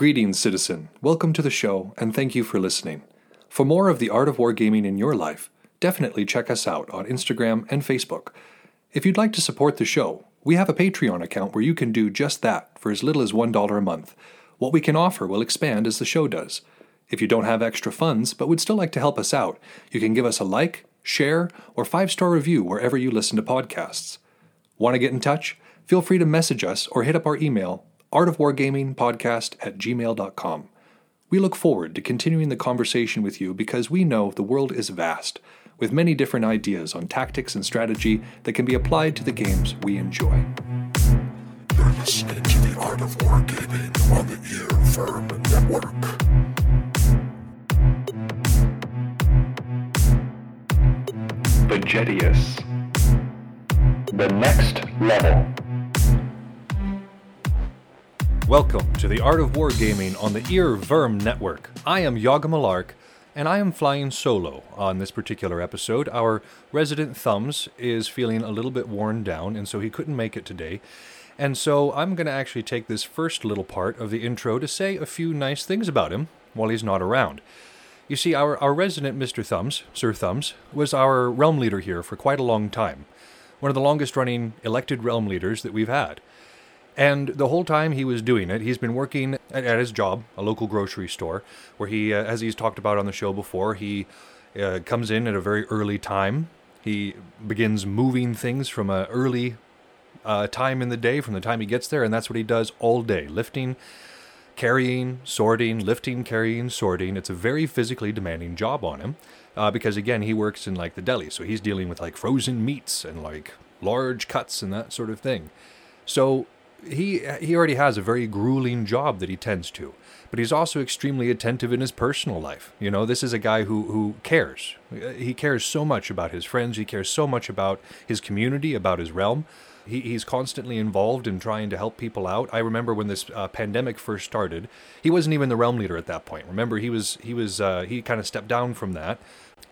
Greetings, citizen. Welcome to the show, and thank you for listening. For more of the art of wargaming in your life, definitely check us out on Instagram and Facebook. If you'd like to support the show, we have a Patreon account where you can do just that for as little as $1 a month. What we can offer will expand as the show does. If you don't have extra funds but would still like to help us out, you can give us a like, share, or five star review wherever you listen to podcasts. Want to get in touch? Feel free to message us or hit up our email, artofwargamingpodcast at gmail.com. We look forward to continuing the conversation with you because we know the world is vast, with many different ideas on tactics and strategy that can be applied to the games we enjoy. You're listening to the Art of Wargaming on the Ear Firm Network. The Jedius. The next level. Welcome to the Art of Wargaming on the EarVVyrm Network. I am Yaga Malark, and I am flying solo on this particular episode. Our resident Thumbs is feeling a little bit worn down, and so he couldn't make it today. And so I'm going to actually take this first little part of the intro to say a few nice things about him while he's not around. You see, our, our resident Mr. Thumbs, Sir Thumbs, was our realm leader here for quite a long time. One of the longest running elected realm leaders that we've had. And the whole time he was doing it, he's been working at, at his job, a local grocery store, where he, uh, as he's talked about on the show before, he uh, comes in at a very early time. He begins moving things from an early uh, time in the day, from the time he gets there, and that's what he does all day lifting, carrying, sorting, lifting, carrying, sorting. It's a very physically demanding job on him uh, because, again, he works in like the deli, so he's dealing with like frozen meats and like large cuts and that sort of thing. So he he already has a very grueling job that he tends to, but he's also extremely attentive in his personal life. You know, this is a guy who who cares. He cares so much about his friends. He cares so much about his community, about his realm. He, he's constantly involved in trying to help people out. I remember when this uh, pandemic first started, he wasn't even the realm leader at that point. Remember, he was he was uh, he kind of stepped down from that,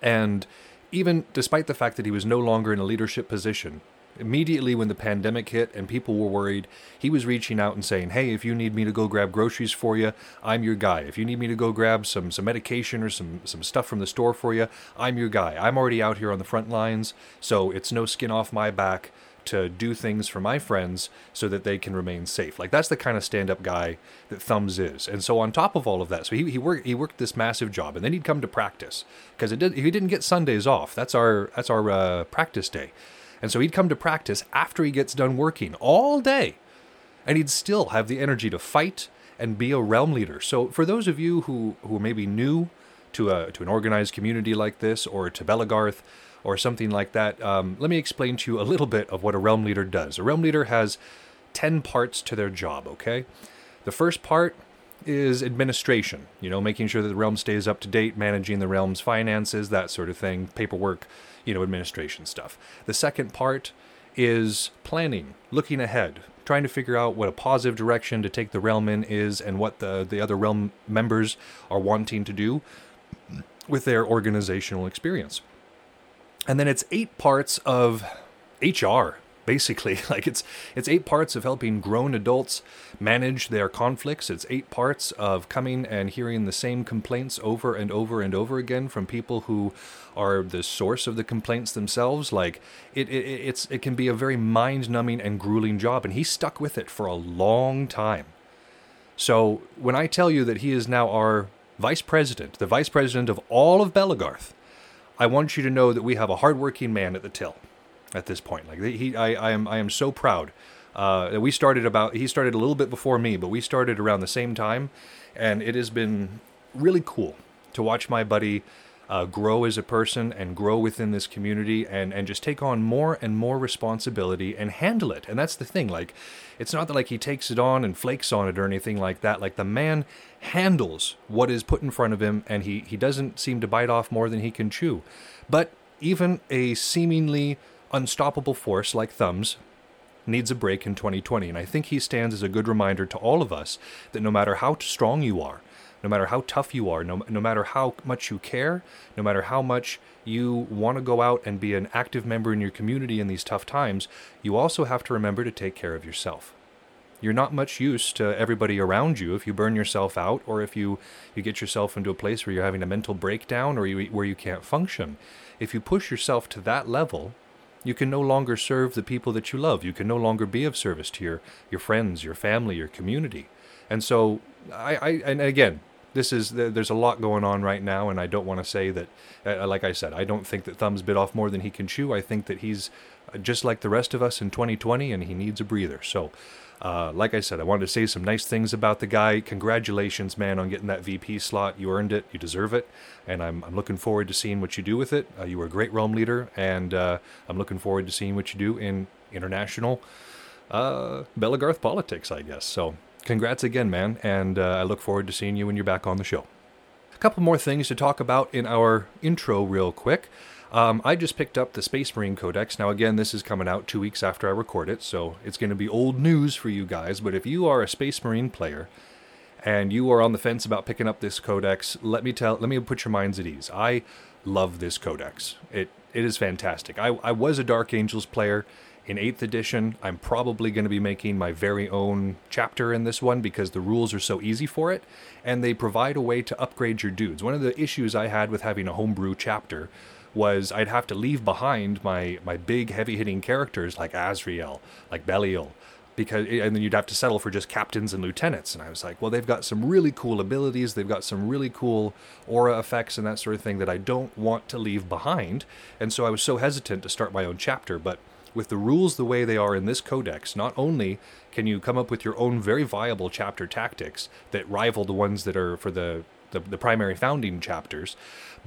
and even despite the fact that he was no longer in a leadership position, immediately when the pandemic hit and people were worried, he was reaching out and saying, "Hey, if you need me to go grab groceries for you, I'm your guy. If you need me to go grab some some medication or some some stuff from the store for you, I'm your guy. I'm already out here on the front lines, so it's no skin off my back." to do things for my friends so that they can remain safe. Like that's the kind of stand-up guy that Thumbs is. And so on top of all of that, so he, he worked he worked this massive job, and then he'd come to practice because it did, he didn't get Sundays off. That's our that's our uh, practice day, and so he'd come to practice after he gets done working all day, and he'd still have the energy to fight and be a realm leader. So for those of you who who may be new to a to an organized community like this or to Belegarth or something like that, um, let me explain to you a little bit of what a realm leader does. A realm leader has 10 parts to their job, okay? The first part is administration, you know, making sure that the realm stays up to date, managing the realm's finances, that sort of thing, paperwork, you know, administration stuff. The second part is planning, looking ahead, trying to figure out what a positive direction to take the realm in is and what the, the other realm members are wanting to do with their organizational experience and then it's eight parts of HR basically like it's it's eight parts of helping grown adults manage their conflicts. It's eight parts of coming and hearing the same complaints over and over and over again from people who are the source of the complaints themselves. Like it, it it's it can be a very mind-numbing and grueling job and he stuck with it for a long time. So when i tell you that he is now our vice president the vice president of all of belegarth I want you to know that we have a hardworking man at the till at this point. Like he, I, I am, I am so proud. Uh, we started about, he started a little bit before me, but we started around the same time, and it has been really cool to watch my buddy uh, grow as a person and grow within this community and, and just take on more and more responsibility and handle it. And that's the thing. Like, it's not that like he takes it on and flakes on it or anything like that. Like the man handles what is put in front of him and he, he doesn't seem to bite off more than he can chew. But even a seemingly unstoppable force like Thumbs needs a break in 2020. And I think he stands as a good reminder to all of us that no matter how strong you are, no matter how tough you are, no, no matter how much you care, no matter how much you want to go out and be an active member in your community in these tough times, you also have to remember to take care of yourself. you're not much use to everybody around you if you burn yourself out or if you, you get yourself into a place where you're having a mental breakdown or you, where you can't function. If you push yourself to that level, you can no longer serve the people that you love. You can no longer be of service to your, your friends, your family, your community. And so, I, I and again, this is there's a lot going on right now, and I don't want to say that. Uh, like I said, I don't think that Thumbs bit off more than he can chew. I think that he's uh, just like the rest of us in 2020, and he needs a breather. So, uh, like I said, I wanted to say some nice things about the guy. Congratulations, man, on getting that VP slot. You earned it. You deserve it. And I'm, I'm looking forward to seeing what you do with it. Uh, you were a great realm leader, and uh, I'm looking forward to seeing what you do in international uh, Belegarth politics, I guess. So congrats again, man, and uh, I look forward to seeing you when you're back on the show. A couple more things to talk about in our intro, real quick. Um, I just picked up the Space Marine Codex. Now, again, this is coming out two weeks after I record it, so it's going to be old news for you guys. But if you are a Space Marine player and you are on the fence about picking up this codex, let me tell, let me put your minds at ease. I love this codex. It it is fantastic. I, I was a Dark Angels player in 8th edition. I'm probably going to be making my very own chapter in this one because the rules are so easy for it, and they provide a way to upgrade your dudes. One of the issues I had with having a homebrew chapter was I'd have to leave behind my, my big heavy hitting characters like Azrael, like Belial, because and then you'd have to settle for just captains and lieutenants. And i was like well they've got some really cool abilities. They've got some really cool aura effects and that sort of thing that i don't want to leave behind. And so i was so hesitant to start my own chapter. But with the rules the way they are in this codex, not only can you come up with your own very viable chapter tactics that rival the ones that are for the, the, the primary founding chapters,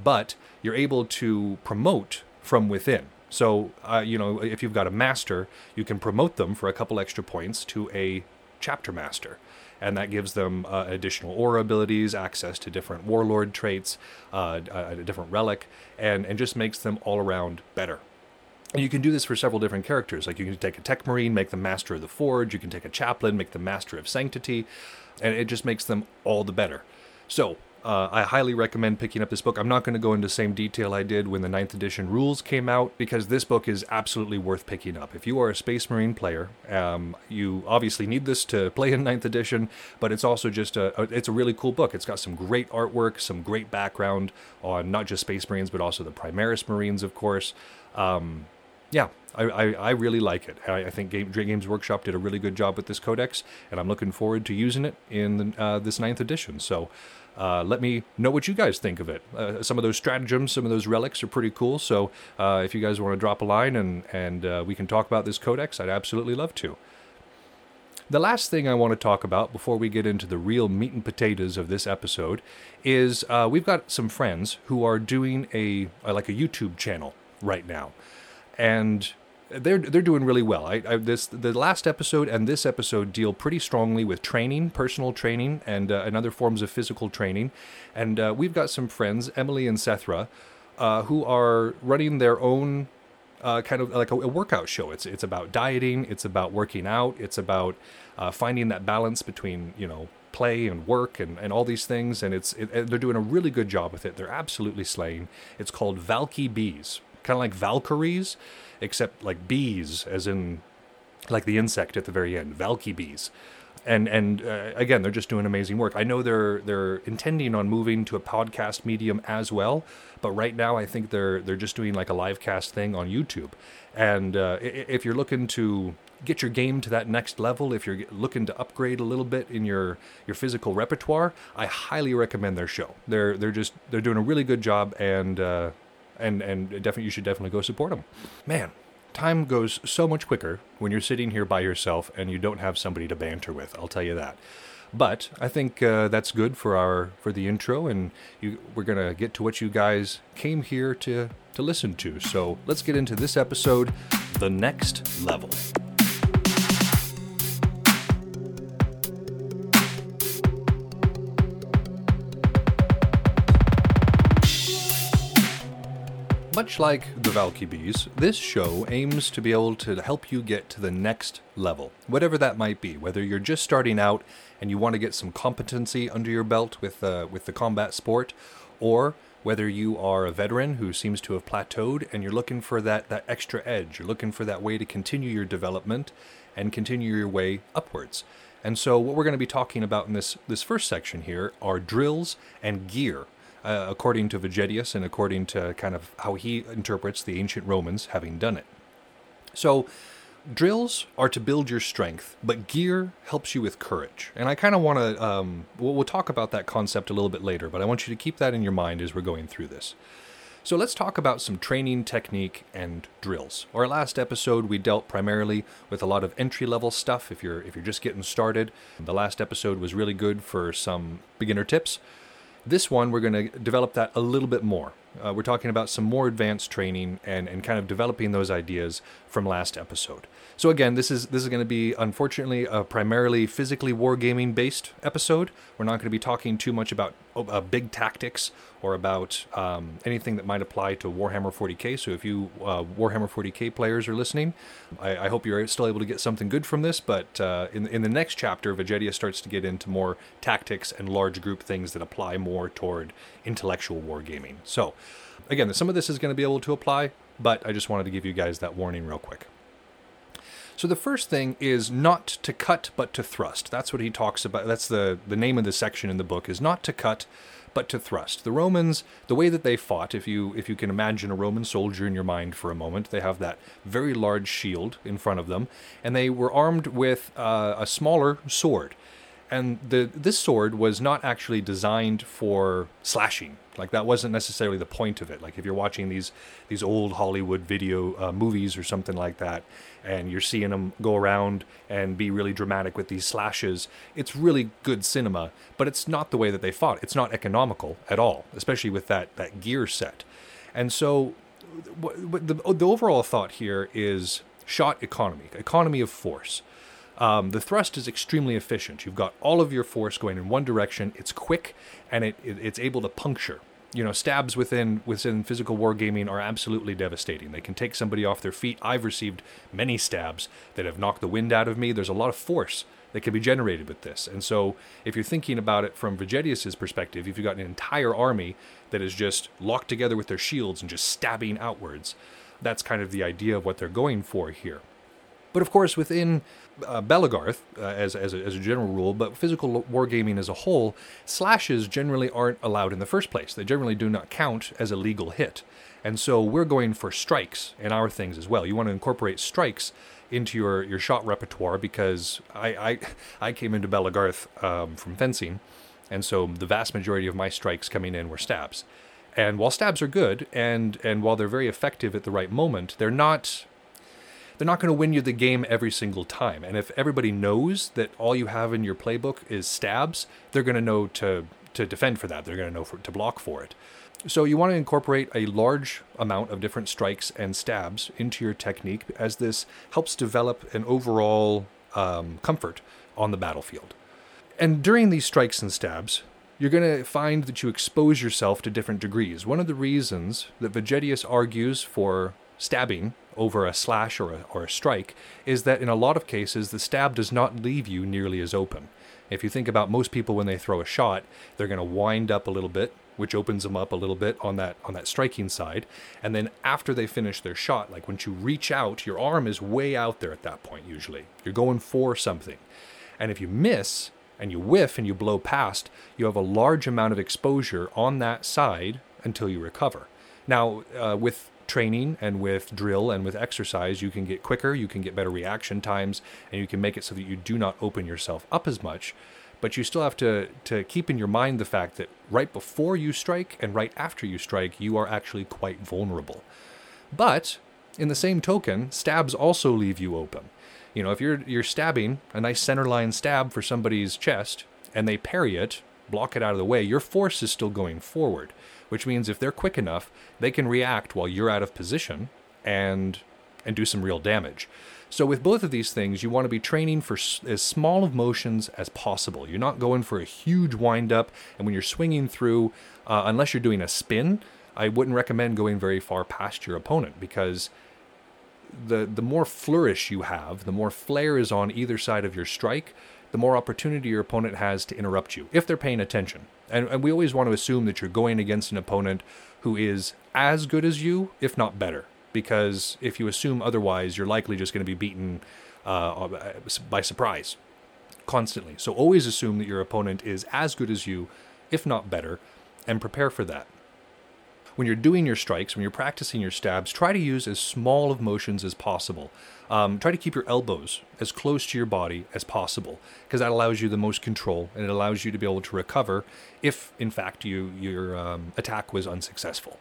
but you're able to promote from within. So, uh, you know, if you've got a master, you can promote them for a couple extra points to a chapter master. And that gives them uh, additional aura abilities, access to different warlord traits, uh, a different relic, and, and just makes them all around better. And you can do this for several different characters. Like you can take a Tech Marine, make them Master of the Forge. You can take a Chaplain, make them Master of Sanctity. And it just makes them all the better. So, uh, I highly recommend picking up this book. I'm not going to go into the same detail I did when the 9th edition rules came out because this book is absolutely worth picking up. If you are a Space Marine player, um, you obviously need this to play in 9th edition, but it's also just a, a, it's a really cool book. It's got some great artwork, some great background on not just Space Marines but also the Primaris Marines, of course. Um, yeah, I, I, I, really like it. I, I think Game, Games Workshop did a really good job with this codex, and I'm looking forward to using it in the, uh, this ninth edition. So uh, let me know what you guys think of it. Uh, some of those stratagems, some of those relics are pretty cool. So uh, if you guys want to drop a line and, and uh, we can talk about this codex, I'd absolutely love to. The last thing I want to talk about before we get into the real meat and potatoes of this episode is uh, we've got some friends who are doing a like a YouTube channel right now and they're they're doing really well. I, I, this the last episode and this episode deal pretty strongly with training, personal training, and uh, and other forms of physical training. And uh, we've got some friends, Emily and Sethra, uh, who are running their own uh, kind of like a, a, workout show. It's it's about dieting, it's about working out, it's about uh, finding that balance between you know play and work and, and all these things. And it's it, they're doing a really good job with it. They're absolutely slaying. It's called Valky Bees kind of like Valkyries, except like bees, as in like the insect at the very end, Valky bees. And and uh, again, they're just doing amazing work. I know they're they're intending on moving to a podcast medium as well, but right now I think they're they're just doing like a live cast thing on YouTube. And uh, if you're looking to get your game to that next level, if you're looking to upgrade a little bit in your your physical repertoire, I highly recommend their show. They're they're just they're doing a really good job, and uh, and and definitely you should definitely go support them. Man, time goes so much quicker when you're sitting here by yourself and you don't have somebody to banter with. I'll tell you that. But I think uh, that's good for our for the intro, and you, we're gonna get to what you guys came here to to listen to. So let's get into this episode, the next level. Much like the Valky Bees, this show aims to be able to help you get to the next level, whatever that might be. Whether you're just starting out and you want to get some competency under your belt with uh, with the combat sport, or Whether you are a veteran who seems to have plateaued and you're looking for that, that extra edge, you're looking for that way to continue your development and continue your way upwards. And so, what we're going to be talking about in this, this first section here are drills and gear, uh, according to Vegetius and according to kind of how he interprets the ancient Romans having done it. So, drills are to build your strength, but gear helps you with courage. And I kind of want to, um, we'll, we'll talk about that concept a little bit later, but I want you to keep that in your mind as we're going through this. So let's talk about some training technique and drills. Our last episode we dealt primarily with a lot of entry level stuff if you're if you're just getting started. The last episode was really good for some beginner tips. This one we're going to develop that a little bit more. Uh, we're talking about some more advanced training and, and kind of developing those ideas from last episode. So again, this is this is going to be unfortunately a primarily physically wargaming based episode. We're not going to be talking too much about uh, big tactics or about um, anything that might apply to Warhammer 40k. So if you uh, Warhammer 40k players are listening, I, I, hope you're still able to get something good from this. But uh, in in the next chapter, Vegetius starts to get into more tactics and large group things that apply more toward intellectual wargaming. So again, some of this is going to be able to apply, but I just wanted to give you guys that warning real quick. So the first thing is not to cut but to thrust. That's what he talks about. That's the the name of the section in the book is not to cut but to thrust. The Romans, the way that they fought, if you if you can imagine a Roman soldier in your mind for a moment, they have that very large shield in front of them, and they were armed with uh, a smaller sword and the this sword was not actually designed for slashing. Like that wasn't necessarily the point of it. Like if you're watching these these old Hollywood video uh, movies or something like that, and you're seeing them go around and be really dramatic with these slashes, it's really good cinema. But it's not the way that they fought. It's not economical at all, especially with that that gear set. And so, the the overall thought here is shot economy, economy of force. Um, the thrust is extremely efficient. You've got all of your force going in one direction. It's quick and it, it it's able to puncture. You know, stabs within within physical wargaming are absolutely devastating. They can take somebody off their feet. I've received many stabs that have knocked the wind out of me. There's a lot of force that can be generated with this. And so, if you're thinking about it from Vegetius's perspective, if you've got an entire army that is just locked together with their shields and just stabbing outwards, that's kind of the idea of what they're going for here. But of course, within uh, Belegarth, uh, as, as a, as, a, general rule, but physical wargaming as a whole, slashes generally aren't allowed in the first place. They generally do not count as a legal hit. And so we're going for strikes in our things as well. You want to incorporate strikes into your, your shot repertoire because I, I, I came into Belegarth um, from fencing, and so the vast majority of my strikes coming in were stabs. And while stabs are good, and, and while they're very effective at the right moment, they're not they're not going to win you the game every single time. And if everybody knows that all you have in your playbook is stabs, they're going to know to to defend for that. They're going to know for, to block for it. So you want to incorporate a large amount of different strikes and stabs into your technique, as this helps develop an overall um, comfort on the battlefield. And during these strikes and stabs, you're going to find that you expose yourself to different degrees. One of the reasons that Vegetius argues for stabbing over a slash or a, or a strike is that in a lot of cases the stab does not leave you nearly as open. If you think about most people when they throw a shot, they're going to wind up a little bit, which opens them up a little bit on that on that striking side, and then after they finish their shot, like once you reach out, your arm is way out there at that point usually. You're going for something. And if you miss and you whiff and you blow past, you have a large amount of exposure on that side until you recover. Now, uh, with training and with drill and with exercise, you can get quicker, you can get better reaction times, and you can make it so that you do not open yourself up as much. But you still have to, to keep in your mind the fact that right before you strike and right after you strike, you are actually quite vulnerable. But in the same token, stabs also leave you open. You know, if you're you're stabbing a nice center line stab for somebody's chest and they parry it, block it out of the way, your force is still going forward which means if they're quick enough, they can react while you're out of position and and do some real damage. So with both of these things, you want to be training for as small of motions as possible. You're not going for a huge wind up, and when you're swinging through, uh, unless you're doing a spin, I wouldn't recommend going very far past your opponent because the the more flourish you have, the more flair is on either side of your strike, the more opportunity your opponent has to interrupt you if they're paying attention. And, and we always want to assume that you're going against an opponent who is as good as you, if not better. Because if you assume otherwise, you're likely just going to be beaten uh, by surprise constantly. So always assume that your opponent is as good as you, if not better, and prepare for that. When you're doing your strikes, when you're practicing your stabs, try to use as small of motions as possible. Um, try to keep your elbows as close to your body as possible, because that allows you the most control and it allows you to be able to recover if, in fact, you your um, attack was unsuccessful.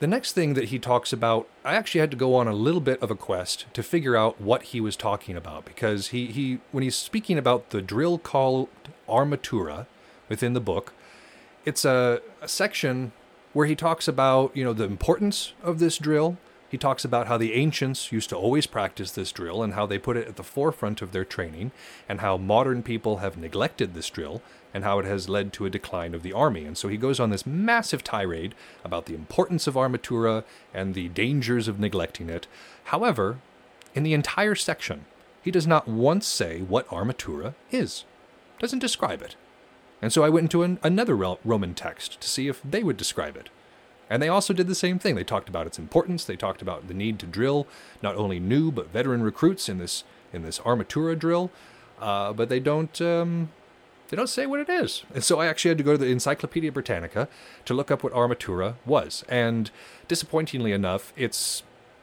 The next thing that he talks about, I actually had to go on a little bit of a quest to figure out what he was talking about because he, he when he's speaking about the drill called Armatura within the book, it's a, a section where he talks about, you know, the importance of this drill. He talks about how the ancients used to always practice this drill and how they put it at the forefront of their training, and how modern people have neglected this drill and how it has led to a decline of the army. And so he goes on this massive tirade about the importance of armatura and the dangers of neglecting it. However, in the entire section, he does not once say what armatura is, doesn't describe it. And so I went into an, another Roman text to see if they would describe it. And they also did the same thing. They talked about its importance. They talked about the need to drill not only new but veteran recruits in this in this armatura drill. Uh, but they don't um, they don't say what it is. And so I actually had to go to the Encyclopedia Britannica to look up what armatura was. And disappointingly enough, it's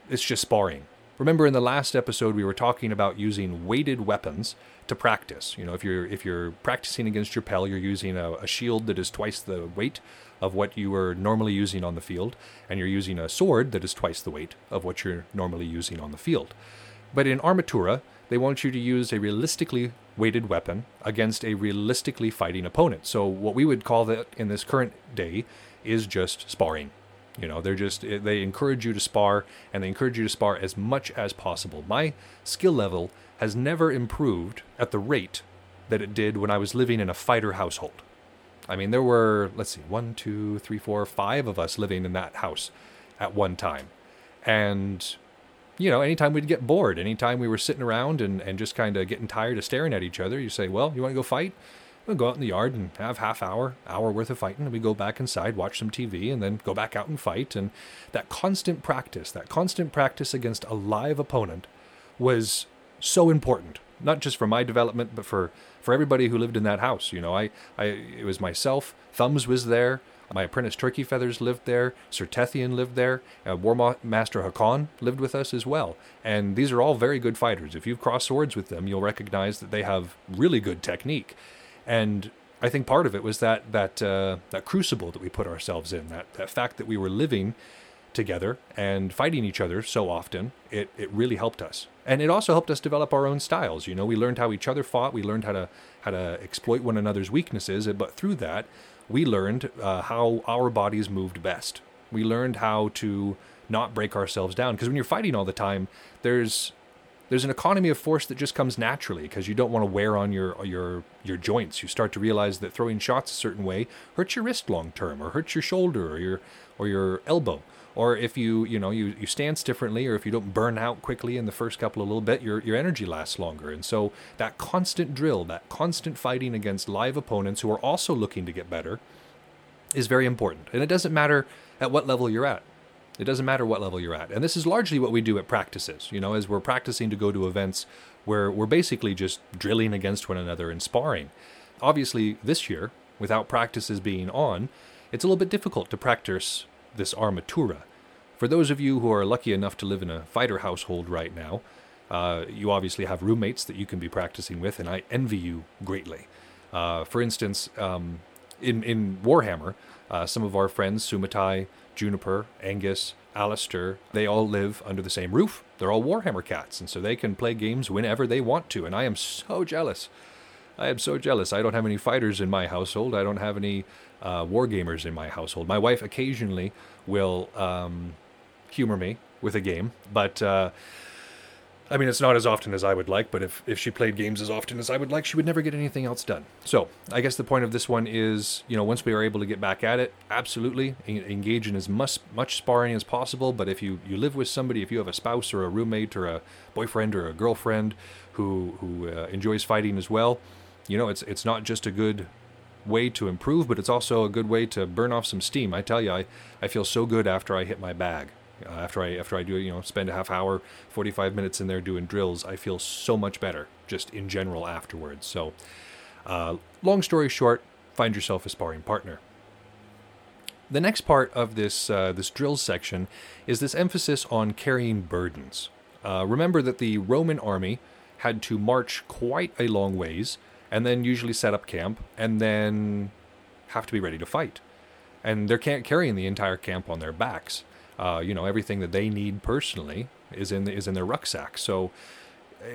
it's just sparring. Remember in the last episode we were talking about using weighted weapons to practice. You know, if you're if you're practicing against your pal, you're using a, a shield that is twice the weight of what you were normally using on the field, and you're using a sword that is twice the weight of what you're normally using on the field. But in Armatura, they want you to use a realistically weighted weapon against a realistically fighting opponent. So what we would call that in this current day is just sparring. You know, they're just eh, they encourage you to spar and they encourage you to spar as much as possible. My skill level has never improved at the rate that it did when I was living in a fighter household. I mean, there were, let's see, one, two, three, four, five of us living in that house at one time. And, you know, anytime we'd get bored, anytime we were sitting around and, and just kind of getting tired of staring at each other, you say, well, you want to go fight? We'll go out in the yard and have half hour, hour worth of fighting, and we go back inside, watch some TV, and then go back out and fight. And that constant practice, that constant practice against a live opponent was so important not just for my development, but for for everybody who lived in that house. You know, I, I it was myself. Thumbs was there. My apprentice Turkey Feathers lived there. Sir Tethian lived there. Uh, War Master Hakon lived with us as well. And these are all very good fighters. If you've crossed swords with them, you'll recognize that they have really good technique. And I think part of it was that that uh, that crucible that we put ourselves in. That that fact that we were living together and fighting each other so often, it, it really helped us. And it also helped us develop our own styles. You know, we learned how each other fought, we learned how to how to exploit one another's weaknesses, but through that, we learned uh, how our bodies moved best. We learned how to not break ourselves down because when you're fighting all the time, there's there's an economy of force that just comes naturally because you don't want to wear on your your your joints. You start to realize that throwing shots a certain way hurts your wrist long term, or hurts your shoulder, or your or your elbow or if you you know you, you stance differently or if you don't burn out quickly in the first couple of little bit your your energy lasts longer. And so that constant drill that constant fighting against live opponents who are also looking to get better is very important. And it doesn't matter at what level you're at. It doesn't matter what level you're at. And this is largely what we do at practices you know as we're practicing to go to events where we're basically just drilling against one another and sparring. Obviously this year without practices being on it's a little bit difficult to practice this armatura. For those of you who are lucky enough to live in a fighter household right now, uh, you obviously have roommates that you can be practicing with, and I envy you greatly. Uh, for instance, um, in, in Warhammer, uh, some of our friends, Sumatai, Juniper, Angus, Alistair, they all live under the same roof. They're all Warhammer cats, and so they can play games whenever they want to, and I am so jealous. I am so jealous. I don't have any fighters in my household. I don't have any uh, war gamers in my household. My wife occasionally will um, humor me with a game, but uh, I mean, it's not as often as I would like. But if, if she played games as often as I would like, she would never get anything else done. So I guess the point of this one is, you know, once we are able to get back at it, absolutely engage in as much much sparring as possible. But if you you live with somebody, if you have a spouse or a roommate or a boyfriend or a girlfriend who who uh, enjoys fighting as well, you know, it's it's not just a good way to improve, but it's also a good way to burn off some steam. I tell you, I, I feel so good after I hit my bag. Uh, after I after I do you know spend a half hour, 45 minutes in there doing drills, I feel so much better just in general afterwards. So, uh, long story short, find yourself a sparring partner. The next part of this uh, this drill section is this emphasis on carrying burdens. Uh, remember that the Roman army had to march quite a long ways and then usually set up camp and then have to be ready to fight. And they're can't carrying the entire camp on their backs. Uh, you know, everything that they need personally is in is in their rucksack. So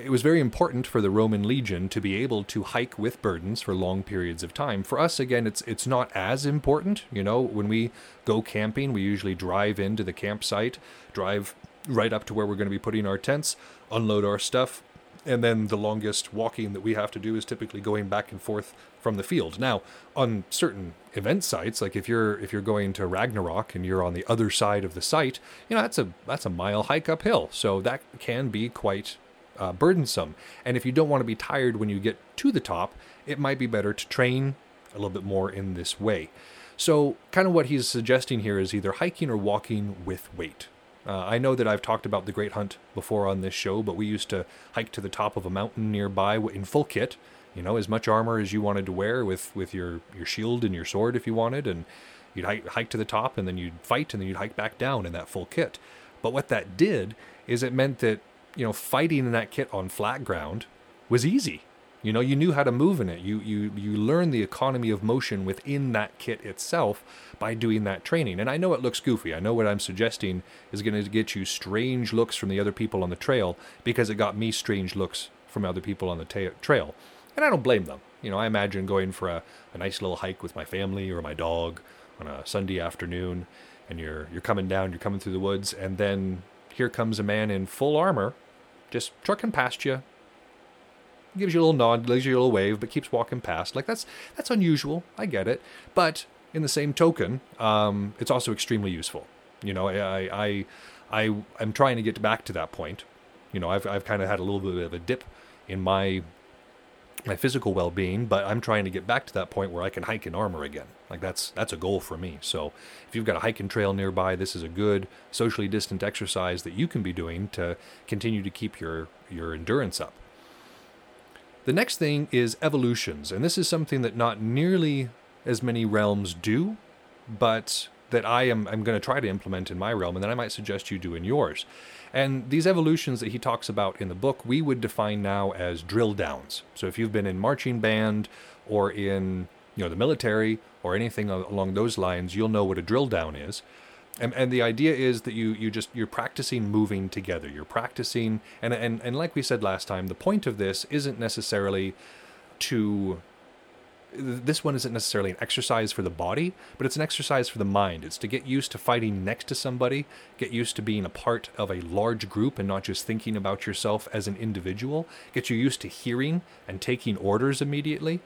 it was very important for the Roman legion to be able to hike with burdens for long periods of time. For us, again, it's it's not as important. You know, when we go camping, we usually drive into the campsite, drive right up to where we're going to be putting our tents, unload our stuff, and then the longest walking that we have to do is typically going back and forth from the field. Now, on certain event sites, like if you're if you're going to Ragnarok and you're on the other side of the site, you know that's a that's a mile hike uphill, so that can be quite uh, burdensome. And if you don't want to be tired when you get to the top, it might be better to train a little bit more in this way. So, kind of what he's suggesting here is either hiking or walking with weight. Uh, I know that I've talked about the Great Hunt before on this show, but we used to hike to the top of a mountain nearby in full kit. You know, as much armor as you wanted to wear with with your your shield and your sword if you wanted, and you'd hike, hike to the top, and then you'd fight, and then you'd hike back down in that full kit. But what that did is it meant that you know fighting in that kit on flat ground was easy. You know, you knew how to move in it. You you you learned the economy of motion within that kit itself by doing that training. And I know it looks goofy. I know what I'm suggesting is going to get you strange looks from the other people on the trail because it got me strange looks from other people on the ta- trail. And I don't blame them. You know, I imagine going for a, a nice little hike with my family or my dog on a Sunday afternoon and you're you're coming down, you're coming through the woods and then here comes a man in full armor just trucking past you, gives you a little nod, gives you a little wave, but keeps walking past. Like that's that's unusual. I get it, but in the same token, um, it's also extremely useful. You know, I I I I'm trying to get back to that point. You know, I've I've kind of had a little bit of a dip in my my physical well-being, but I'm trying to get back to that point where I can hike in armor again. Like that's that's a goal for me. So if you've got a hiking trail nearby, this is a good socially distant exercise that you can be doing to continue to keep your your endurance up. The next thing is evolutions, and this is something that not nearly as many realms do, but that I am I'm going to try to implement in my realm, and then I might suggest you do in yours. And these evolutions that he talks about in the book, we would define now as drill downs. So if you've been in marching band or in you know the military or anything along those lines, you'll know what a drill down is. And, and the idea is that you you just you're practicing moving together. You're practicing and and and like we said last time, the point of this isn't necessarily to this one isn't necessarily an exercise for the body, but it's an exercise for the mind. It's to get used to fighting next to somebody, get used to being a part of a large group and not just thinking about yourself as an individual, get you used to hearing and taking orders immediately.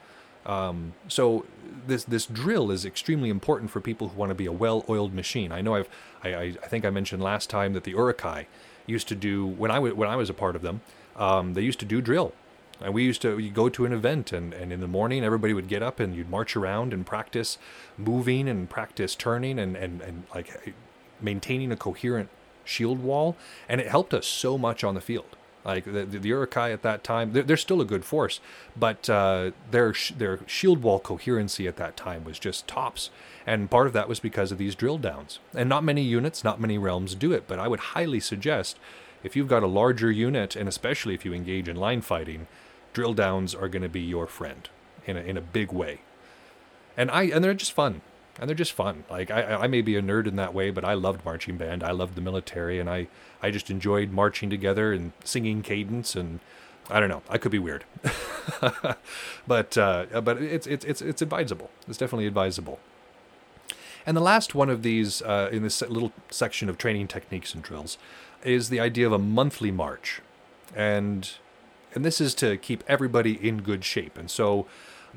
Um, so this this drill is extremely important for people who want to be a well-oiled machine. I know I've I, I, I think I mentioned last time that the Uruk-hai used to do when I w- when I was a part of them. Um, they used to do drill and we used to go to an event, and, and in the morning, everybody would get up and you'd march around and practice moving and practice turning and, and, and like maintaining a coherent shield wall. And it helped us so much on the field. Like the, the, the Uruk-hai at that time, they're, they're, still a good force, but uh, their their shield wall coherency at that time was just tops, and part of that was because of these drill downs. And not many units, not many realms do it, but I would highly suggest if you've got a larger unit, and especially if you engage in line fighting, drill downs are going to be your friend in a, in a big way. And I and they're just fun. And they're just fun. Like I, I may be a nerd in that way, but I loved marching band. I loved the military, and I, I just enjoyed marching together and singing cadence. And I don't know, I could be weird, but uh, but it's it's it's it's advisable. It's definitely advisable. And the last one of these uh, in this little section of training techniques and drills is the idea of a monthly march, and and this is to keep everybody in good shape. And so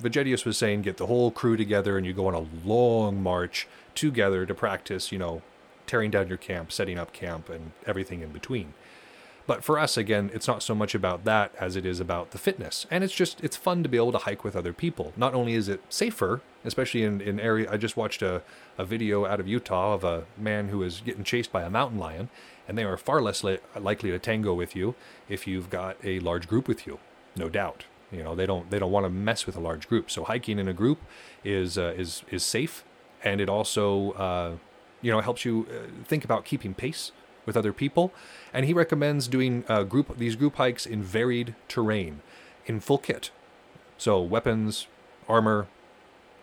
Vegetius was saying get the whole crew together and you go on a long march together to practice, you know, tearing down your camp, setting up camp, and everything in between. But for us, again, it's not so much about that as it is about the fitness. And it's just, it's fun to be able to hike with other people. Not only is it safer, especially in, in area, I just watched a, a video out of Utah of a man who was getting chased by a mountain lion, and they are far less li- likely to tango with you if you've got a large group with you, no doubt. You know, they don't they don't want to mess with a large group. So hiking in a group is uh, is is safe, and it also uh, you know helps you uh, think about keeping pace with other people. And he recommends doing uh, group these group hikes in varied terrain, in full kit. So weapons, armor,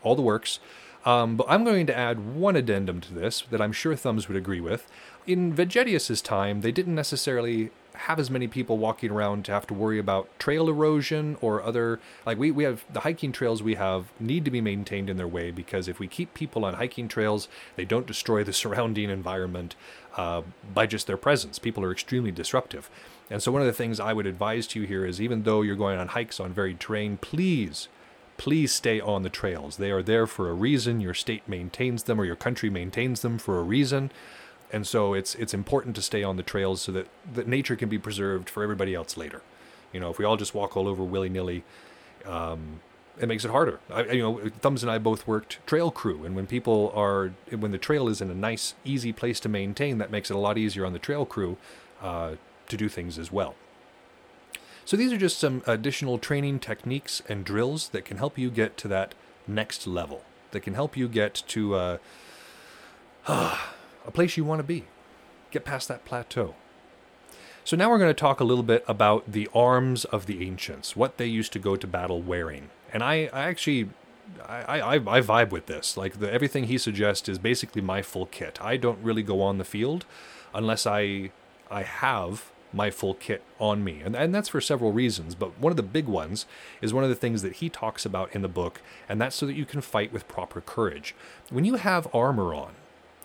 all the works. Um, but I'm going to add one addendum to this that I'm sure Thumbs would agree with. In Vegetius's time, they didn't necessarily have as many people walking around to have to worry about trail erosion or other like we, we have the hiking trails we have need to be maintained in their way because if we keep people on hiking trails they don't destroy the surrounding environment uh, by just their presence. People are extremely disruptive. And so one of the things i would advise to you here is even though you're going on hikes on varied terrain please please stay on the trails. They are there for a reason. Your state maintains them or your country maintains them for a reason and so it's it's important to stay on the trails so that that nature can be preserved for everybody else later. You know, if we all just walk all over willy nilly, um, it makes it harder. I, you know, Thumbs and I both worked trail crew, and when people are when the trail is in a nice, easy place to maintain, that makes it a lot easier on the trail crew uh, to do things as well. So these are just some additional training techniques and drills that can help you get to that next level. That can help you get to. Uh, a place you want to be. Get past that plateau. So now we're going to talk a little bit about the arms of the ancients, what they used to go to battle wearing. And I, I actually, I, I, I vibe with this. Like the, everything he suggests is basically my full kit. I don't really go on the field unless I, I have my full kit on me. And, and that's for several reasons. But one of the big ones is one of the things that he talks about in the book, and that's so that you can fight with proper courage. When you have armor on,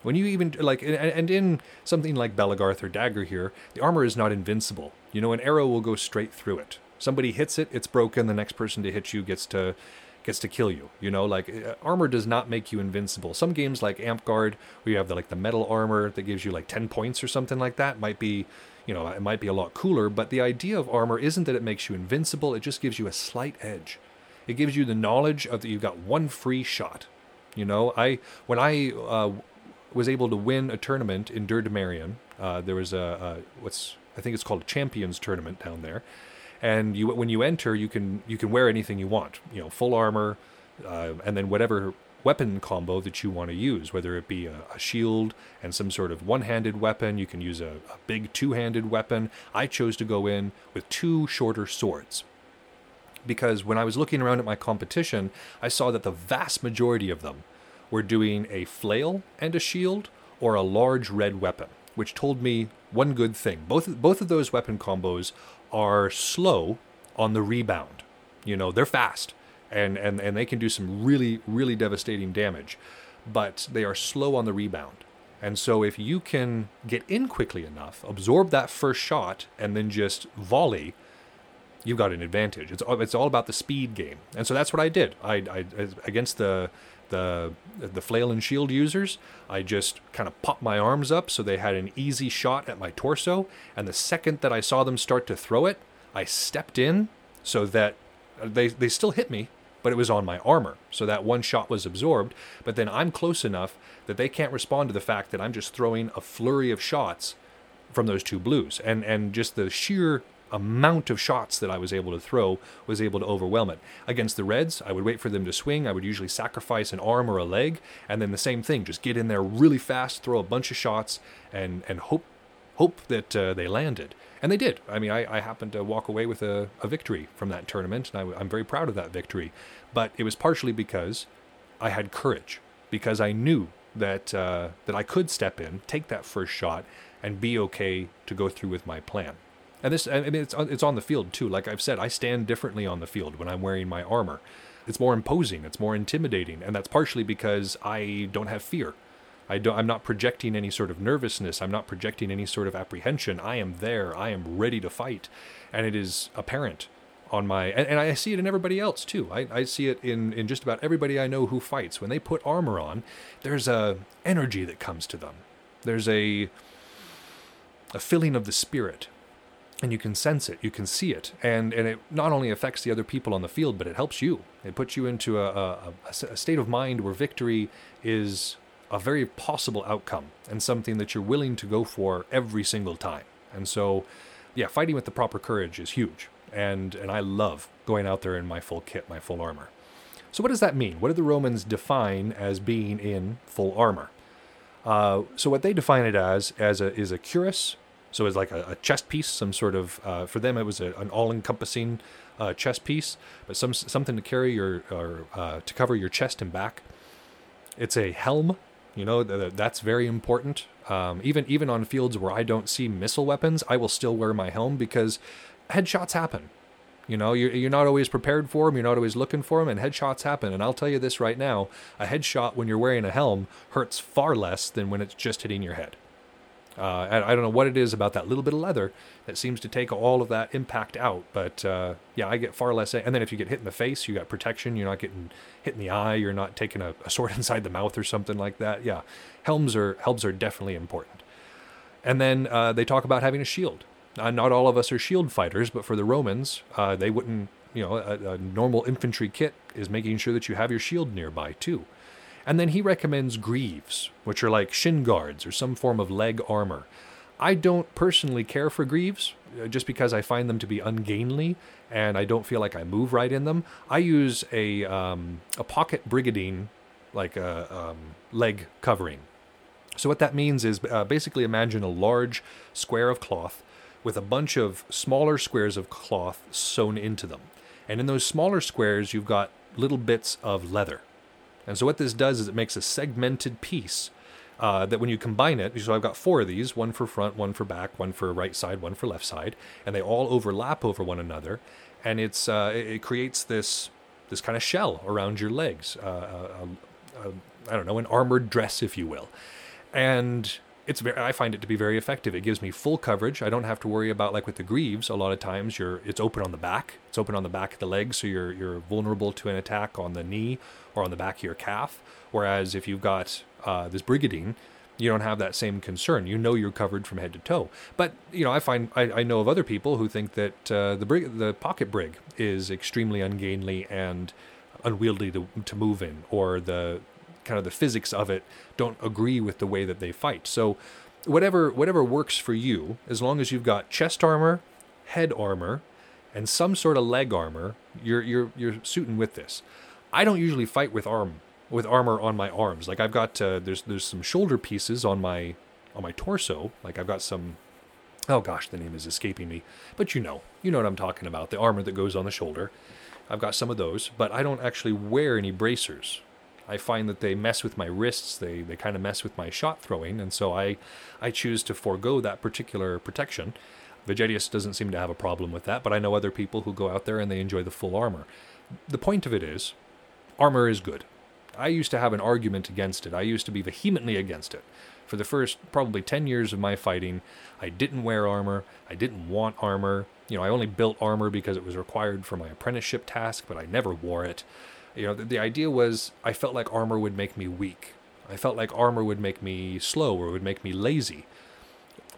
when you even like, and in something like Belegarth or Dagorhir, the armor is not invincible. You know, an arrow will go straight through it. Somebody hits it, it's broken. The next person to hit you gets to gets to kill you. You know, like uh, armor does not make you invincible. Some games like Amtgard, where you have the, like the metal armor that gives you like ten points or something like that, might be, you know, it might be a lot cooler. But the idea of armor isn't that it makes you invincible; it just gives you a slight edge. It gives you the knowledge of that you've got one free shot. You know, I when I uh, was able to win a tournament in Dur Uh, there was a, a, what's I think it's called a Champions tournament down there, and you when you enter, you can you can wear anything you want. You know, full armor, uh, and then whatever weapon combo that you want to use, whether it be a, a shield and some sort of one-handed weapon. You can use a, a big two-handed weapon. I chose to go in with two shorter swords because when I was looking around at my competition, I saw that the vast majority of them were doing a flail and a shield or a large red weapon, which told me one good thing. Both both of those weapon combos are slow on the rebound. You know, they're fast and and and they can do some really really devastating damage, but they are slow on the rebound. And so if you can get in quickly enough, absorb that first shot and then just volley, you've got an advantage. It's it's all about the speed game. And so that's what I did. I, I against the the the flail and shield users, I just kind of popped my arms up so they had an easy shot at my torso. And the second that I saw them start to throw it, I stepped in so that uh, they they still hit me, but it was on my armor, so that one shot was absorbed. But then I'm close enough that they can't respond to the fact that I'm just throwing a flurry of shots from those two blues, and and just the sheer amount of shots that I was able to throw was able to overwhelm it. Against the Reds, I would wait for them to swing. I would usually sacrifice an arm or a leg, and then the same thing, just get in there really fast, throw a bunch of shots, and and hope hope that uh, they landed. And they did. I mean, I, I happened to walk away with a, a victory from that tournament, and I, I'm very proud of that victory. But it was partially because I had courage, because I knew that uh, that I could step in, take that first shot, and be okay to go through with my plan. And this, I mean, it's it's on the field too. Like I've said, I stand differently on the field when I'm wearing my armor. It's more imposing. It's more intimidating, and that's partially because I don't have fear. I don't, I'm not projecting any sort of nervousness. I'm not projecting any sort of apprehension. I am there. I am ready to fight, and it is apparent on my and, and I see it in everybody else too. I, I see it in in just about everybody I know who fights. When they put armor on, there's a energy that comes to them. There's a a filling of the spirit and you can sense it, you can see it, and and it not only affects the other people on the field, but it helps you. It puts you into a, a, a, state of mind where victory is a very possible outcome and something that you're willing to go for every single time. And so, yeah, fighting with the proper courage is huge, and and I love going out there in my full kit, my full armor. So what does that mean? What do the Romans define as being in full armor? Uh, so what they define it as as a, is a cuirass, so it's like a, a chest piece, some sort of uh, for them it was a, an all-encompassing uh, chest piece, but some something to carry your or uh, to cover your chest and back. It's a helm, you know th- that's very important. Um, even even on fields where I don't see missile weapons, I will still wear my helm because headshots happen. You know, you're, you're not always prepared for them, you're not always looking for them, and headshots happen. And I'll tell you this right now a headshot when you're wearing a helm hurts far less than when it's just hitting your head. Uh, I, I, don't know what it is about that little bit of leather that seems to take all of that impact out, but uh, yeah, I get far less. And then if you get hit in the face, you got protection. You're not getting hit in the eye. You're not taking a, a sword inside the mouth or something like that. Yeah, helms are helms are definitely important. And then uh, they talk about having a shield. Uh, not all of us are shield fighters, but for the Romans, uh, they wouldn't. You know, a, a normal infantry kit is making sure that you have your shield nearby too. And then he recommends greaves, which are like shin guards or some form of leg armor. I don't personally care for greaves, uh, just because I find them to be ungainly and I don't feel like I move right in them. I use a um, a pocket brigadine, like a um, leg covering. So what that means is uh, basically imagine a large square of cloth with a bunch of smaller squares of cloth sewn into them, and in those smaller squares you've got little bits of leather. And so what this does is it makes a segmented piece uh, that when you combine it, so I've got four of these, one for front, one for back, one for right side, one for left side, and they all overlap over one another, and it's uh, it creates this this kind of shell around your legs, uh, uh, uh, I don't know, an armored dress, if you will, and it's very, I find it to be very effective. It gives me full coverage. I don't have to worry about like with the greaves. A lot of times, you're it's open on the back. It's open on the back of the leg, so you're you're vulnerable to an attack on the knee or on the back of your calf. Whereas if you've got uh, this brigadine, you don't have that same concern. You know you're covered from head to toe. But you know, I find I, I know of other people who think that uh, the brig, the pocket brig, is extremely ungainly and unwieldy to, to move in, or the kind of the physics of it don't agree with the way that they fight. So whatever whatever works for you, as long as you've got chest armor, head armor, and some sort of leg armor, you're you're you're suiting with this. I don't usually fight with arm with armor on my arms. Like I've got uh, there's there's some shoulder pieces on my on my torso. Like I've got some oh gosh, the name is escaping me. But you know, you know what I'm talking about. The armor that goes on the shoulder. I've got some of those, but I don't actually wear any bracers. I find that they mess with my wrists. They they kind of mess with my shot throwing, and so I I choose to forego that particular protection. Vegetius doesn't seem to have a problem with that, but I know other people who go out there and they enjoy the full armor. The point of it is, armor is good. I used to have an argument against it. I used to be vehemently against it. For the first probably 10 years of my fighting, I didn't wear armor. I didn't want armor. You know, I only built armor because it was required for my apprenticeship task, but I never wore it. You know, the, the idea was I felt like armor would make me weak. I felt like armor would make me slow or would make me lazy.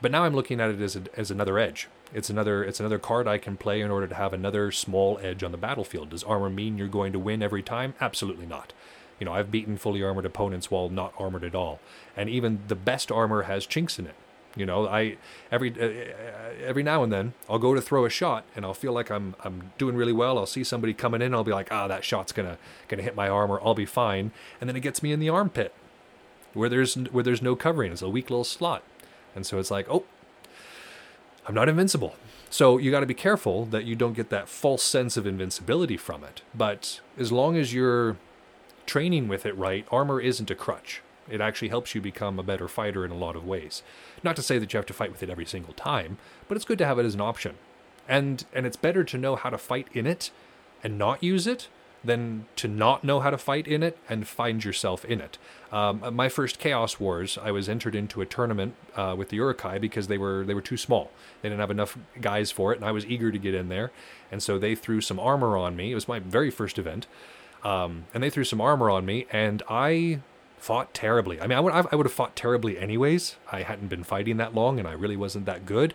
But now I'm looking at it as, a, as another edge. It's another it's another card I can play in order to have another small edge on the battlefield. Does armor mean you're going to win every time? Absolutely not. You know, I've beaten fully armored opponents while not armored at all, and even the best armor has chinks in it. You know, I every uh, every now and then I'll go to throw a shot and I'll feel like I'm I'm doing really well. I'll see somebody coming in, I'll be like, ah, that shot's gonna gonna hit my armor. I'll be fine, and then it gets me in the armpit where there's where there's no covering. It's a weak little slot, and so it's like, oh, I'm not invincible. So you got to be careful that you don't get that false sense of invincibility from it. But as long as you're training with it right, armor isn't a crutch. It actually helps you become a better fighter in a lot of ways. Not to say that you have to fight with it every single time, but it's good to have it as an option. And and it's better to know how to fight in it and not use it than to not know how to fight in it and find yourself in it. Um, my first Chaos Wars, I was entered into a tournament uh, with the Uruk-hai because they were they were too small. They didn't have enough guys for it, and I was eager to get in there. And so they threw some armor on me. It was my very first event, um, and they threw some armor on me, and I fought terribly. I mean, I would I would have fought terribly anyways. I hadn't been fighting that long, and I really wasn't that good.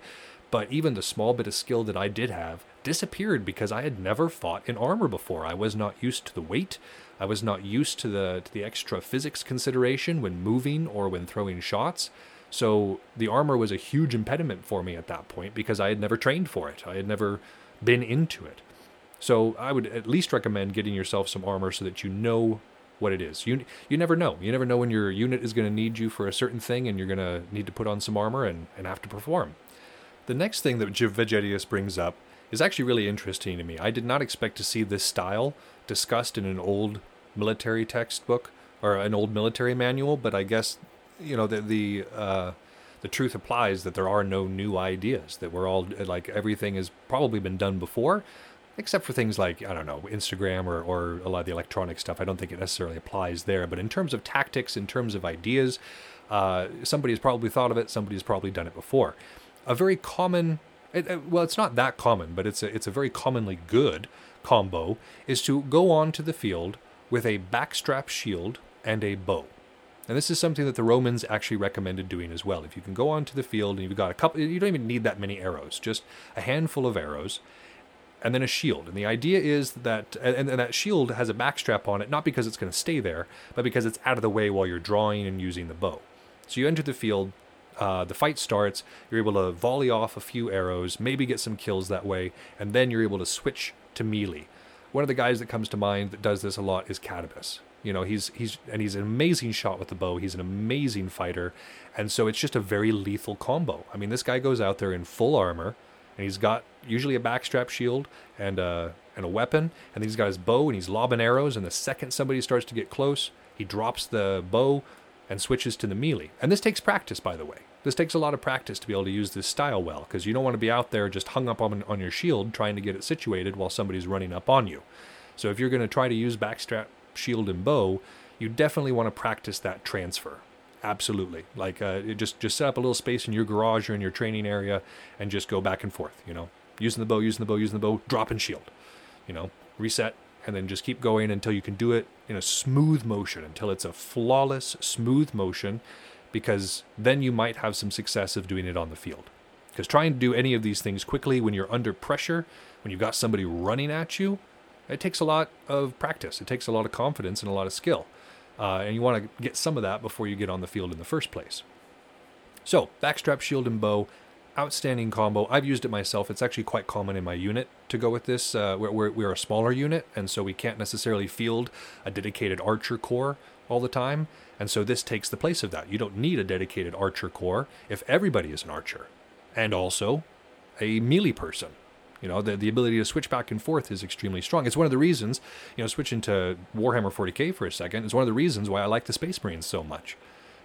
But even the small bit of skill that I did have disappeared because I had never fought in armor before. I was not used to the weight. I was not used to the to the extra physics consideration when moving or when throwing shots. So the armor was a huge impediment for me at that point because I had never trained for it. I had never been into it. So I would at least recommend getting yourself some armor so that you know what it is. You you never know. You never know when your unit is going to need you for a certain thing and you're going to need to put on some armor and, and have to perform. The next thing that Vegetius brings up is actually really interesting to me. I did not expect to see this style discussed in an old military textbook or an old military manual, but I guess you know the the uh, the truth applies that there are no new ideas. That we're all like everything has probably been done before, except for things like I don't know Instagram or or a lot of the electronic stuff. I don't think it necessarily applies there. But in terms of tactics, in terms of ideas, uh, somebody has probably thought of it. Somebody has probably done it before. A very common it, it, well, it's not that common, but it's a it's a very commonly good combo is to go on to the field with a backstrap shield and a bow. And this is something that the Romans actually recommended doing as well. If you can go onto the field and you've got a couple, you don't even need that many arrows, just a handful of arrows, and then a shield. And the idea is that, and, and that shield has a backstrap on it, not because it's going to stay there, but because it's out of the way while you're drawing and using the bow. So you enter the field, uh, the fight starts, you're able to volley off a few arrows, maybe get some kills that way, and then you're able to switch to melee. One of the guys that comes to mind that does this a lot is Cadibus. You know, he's he's and he's an amazing shot with the bow. He's an amazing fighter, and so it's just a very lethal combo. I mean, this guy goes out there in full armor, and he's got usually a backstrap shield and uh, and a weapon, and he's got his bow and he's lobbing arrows. And the second somebody starts to get close, he drops the bow and switches to the melee. And this takes practice, by the way. This takes a lot of practice to be able to use this style well, because you don't want to be out there just hung up on, on your shield trying to get it situated while somebody's running up on you. So if you're going to try to use backstrap shield and bow, you definitely want to practice that transfer. Absolutely. Like uh, just just set up a little space in your garage or in your training area and just go back and forth, you know. Using the bow, using the bow, using the bow, drop and shield. You know, reset and then just keep going until you can do it in a smooth motion until it's a flawless smooth motion because then you might have some success of doing it on the field. Because trying to do any of these things quickly when you're under pressure, when you've got somebody running at you, it takes a lot of practice. It takes a lot of confidence and a lot of skill. Uh, and you want to get some of that before you get on the field in the first place. So, backstrap, shield, and bow, outstanding combo. I've used it myself. It's actually quite common in my unit to go with this. Uh, we're, we're, a smaller unit, and so we can't necessarily field a dedicated archer corps all the time. And so this takes the place of that. You don't need a dedicated archer corps if everybody is an archer and also a melee person. You know, the, the ability to switch back and forth is extremely strong. It's one of the reasons, you know, switching to Warhammer 40k for a second, is one of the reasons why I like the Space Marines so much.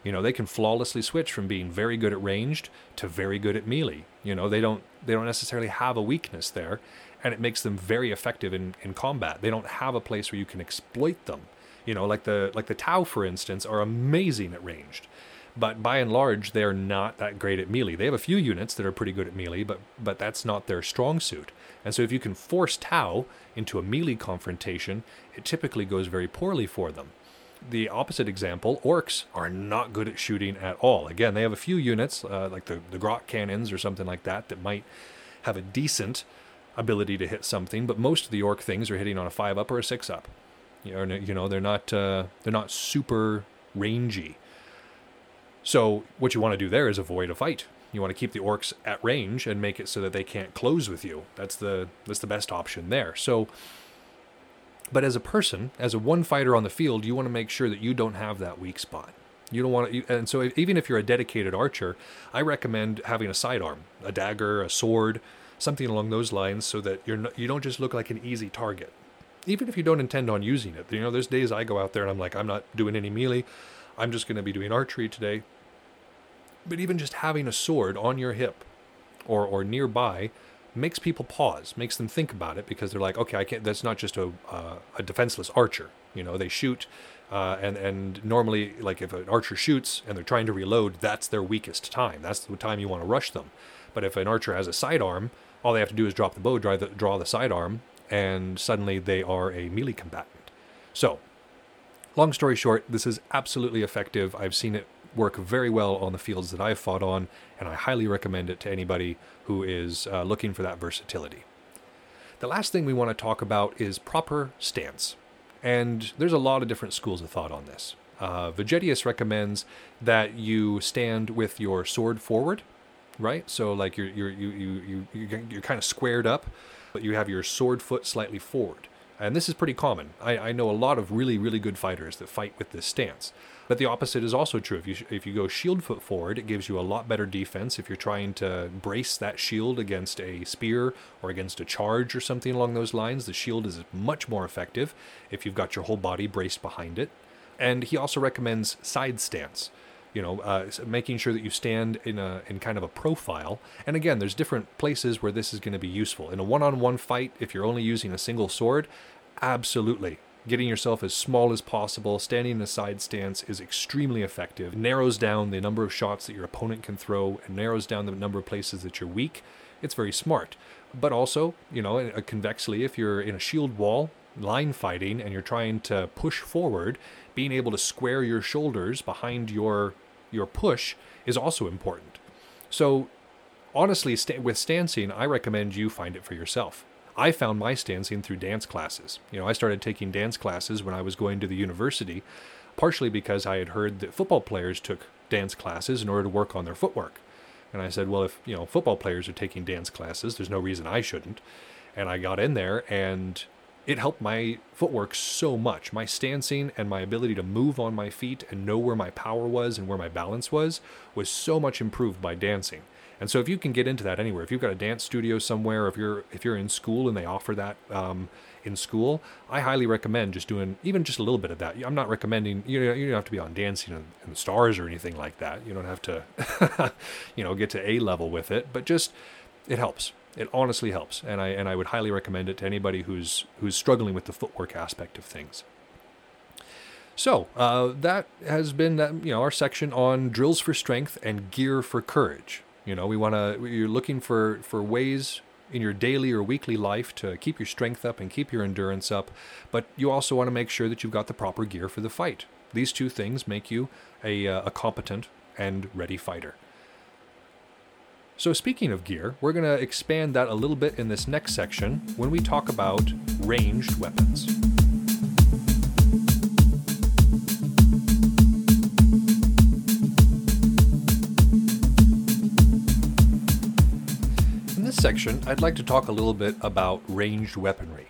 You know, they can flawlessly switch from being very good at ranged to very good at melee. You know, they don't they don't necessarily have a weakness there, and it makes them very effective in, in combat. They don't have a place where you can exploit them. You know, like the like the Tau, for instance, are amazing at ranged but by and large, they're not that great at melee. They have a few units that are pretty good at melee, but but that's not their strong suit. And so if you can force Tau into a melee confrontation, it typically goes very poorly for them. The opposite example, orcs are not good at shooting at all. Again, they have a few units, uh, like the, the Grot cannons or something like that, that might have a decent ability to hit something, but most of the orc things are hitting on a 5 up or a 6 up. You know, you know they're not uh, they're not super rangy. So what you want to do there is avoid a fight. You want to keep the orcs at range and make it so that they can't close with you. That's the that's the best option there. So but as a person, as a one fighter on the field, you want to make sure that you don't have that weak spot. You don't want to, and so even if you're a dedicated archer, I recommend having a sidearm, a dagger, a sword, something along those lines, so that you're not, you don't just look like an easy target. Even if you don't intend on using it, you know, there's days I go out there and I'm like, I'm not doing any melee. I'm just going to be doing archery today. But even just having a sword on your hip or, or nearby makes people pause, makes them think about it because they're like, okay, I can't. That's not just a uh, a defenseless archer. You know, they shoot, uh, and and normally, like if an archer shoots and they're trying to reload, that's their weakest time. That's the time you want to rush them. But if an archer has a sidearm, all they have to do is drop the bow, draw the, draw the sidearm, and suddenly they are a melee combatant. So, long story short, this is absolutely effective. I've seen it work very well on the fields that I've fought on, and I highly recommend it to anybody who is uh, looking for that versatility. The last thing we want to talk about is proper stance. And there's a lot of different schools of thought on this. Uh, Vegetius recommends that you stand with your sword forward, right? So like you're you're you you you you're kind of squared up, but you have your sword foot slightly forward. And this is pretty common. I, I know a lot of really really good fighters that fight with this stance. But the opposite is also true. If you if you go shield foot forward, it gives you a lot better defense. If you're trying to brace that shield against a spear or against a charge or something along those lines, the shield is much more effective if you've got your whole body braced behind it. And he also recommends side stance. You know, uh, making sure that you stand in a in kind of a profile. And again, there's different places where this is going to be useful. In a one-on-one fight, if you're only using a single sword, absolutely getting yourself as small as possible, standing in a side stance is extremely effective. It narrows down the number of shots that your opponent can throw and narrows down the number of places that you're weak. It's very smart. But also, you know, uh, convexly, if you're in a shield wall, line fighting, and you're trying to push forward, being able to square your shoulders behind your your push is also important. So, honestly, st- with stancing, I recommend you find it for yourself. I found my stancing through dance classes. You know, I started taking dance classes when I was going to the university, partially because I had heard that football players took dance classes in order to work on their footwork. And I said, well, if, you know, football players are taking dance classes, there's no reason I shouldn't. And I got in there and it helped my footwork so much. My stancing and my ability to move on my feet and know where my power was and where my balance was was so much improved by dancing. And so if you can get into that anywhere, if you've got a dance studio somewhere, if you're if you're in school and they offer that um, in school, I highly recommend just doing even just a little bit of that. I'm not recommending you know you don't have to be on Dancing in, the Stars or anything like that. You don't have to you know get to A level with it, but just it helps. It honestly helps, and I and I would highly recommend it to anybody who's who's struggling with the footwork aspect of things. So uh, that has been that you know our section on drills for strength and gear for courage. You know, we want to you're looking for for ways in your daily or weekly life to keep your strength up and keep your endurance up, but you also want to make sure that you've got the proper gear for the fight. These two things make you a, uh, a competent and ready fighter. So, speaking of gear, we're going to expand that a little bit in this next section when we talk about ranged weapons. Section, I'd like to talk a little bit about ranged weaponry.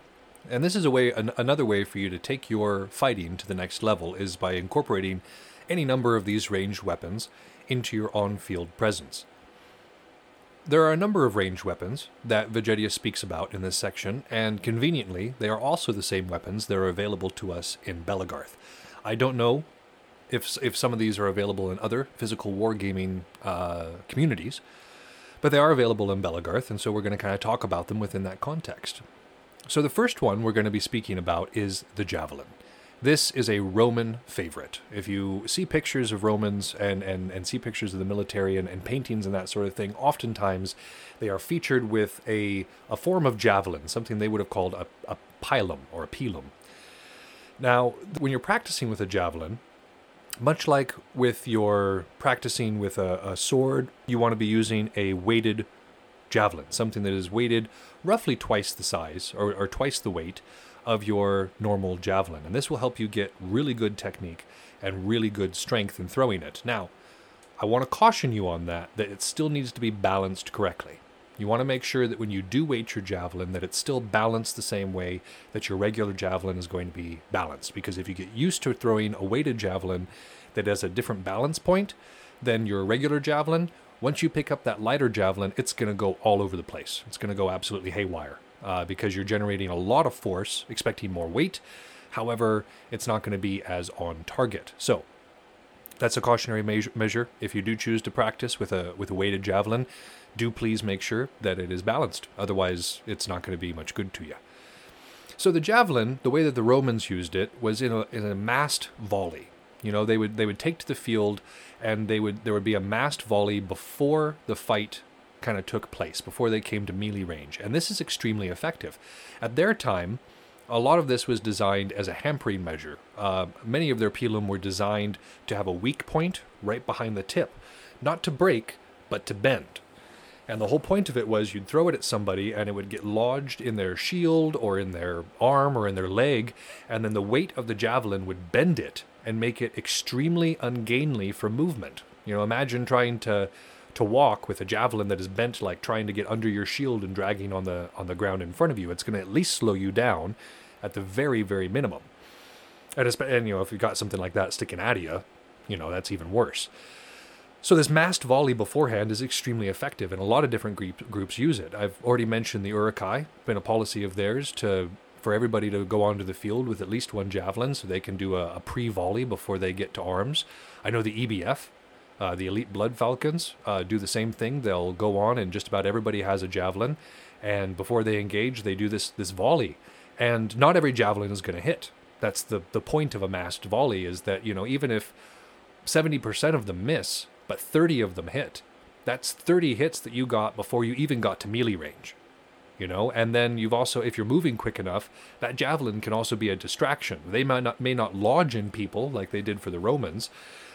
And this is a way, an, another way for you to take your fighting to the next level is by incorporating any number of these ranged weapons into your on-field presence. There are a number of ranged weapons that Vegetius speaks about in this section, and conveniently, they are also the same weapons that are available to us in Belegarth. I don't know if, if some of these are available in other physical wargaming uh, communities, but they are available in Belegarth, and so we're going to kind of talk about them within that context. So the first one we're going to be speaking about is the javelin. This is a Roman favorite. If you see pictures of Romans and, and, and see pictures of the military and, and paintings and that sort of thing, oftentimes they are featured with a, a form of javelin, something they would have called a, a pilum or a pilum. Now, when you're practicing with a javelin, much like with your practicing with a, a sword, you want to be using a weighted javelin, something that is weighted roughly twice the size or, or twice the weight of your normal javelin. And this will help you get really good technique and really good strength in throwing it. Now, I want to caution you on that, that it still needs to be balanced correctly. You want to make sure that when you do weight your javelin, that it's still balanced the same way that your regular javelin is going to be balanced. Because if you get used to throwing a weighted javelin that has a different balance point than your regular javelin, once you pick up that lighter javelin, it's going to go all over the place. It's going to go absolutely haywire uh, because you're generating a lot of force, expecting more weight. However, it's not going to be as on target. So that's a cautionary measure. If you do choose to practice with a with a weighted javelin, do please make sure that it is balanced. Otherwise, it's not going to be much good to you. So the javelin, the way that the Romans used it, was in a, in a massed volley. You know, they would they would take to the field, and they would there would be a massed volley before the fight kind of took place before they came to melee range. And this is extremely effective. At their time, a lot of this was designed as a hampering measure. Uh, many of their pilum were designed to have a weak point right behind the tip, not to break, but to bend. And the whole point of it was you'd throw it at somebody and it would get lodged in their shield or in their arm or in their leg, and then the weight of the javelin would bend it and make it extremely ungainly for movement. You know, imagine trying to to walk with a javelin that is bent like trying to get under your shield and dragging on the on the ground in front of you. It's going to at least slow you down at the very very minimum. And, and you know, if you've got something like that sticking out of you, you know, that's even worse. So this massed volley beforehand is extremely effective, and a lot of different group, groups use it. I've already mentioned the Uruk-hai, been a policy of theirs to for everybody to go onto the field with at least one javelin, so they can do a, a pre-volley before they get to arms. I know the EBF, uh, the Elite Blood Falcons, uh, do the same thing. They'll go on, and just about everybody has a javelin, and before they engage, they do this this volley, and not every javelin is going to hit. That's the the point of a massed volley is that you know even if 70% of them miss, but 30 of them hit. That's 30 hits that you got before you even got to melee range. You know, and then you've also, if you're moving quick enough, that javelin can also be a distraction. They might not, may not lodge in people like they did for the Romans,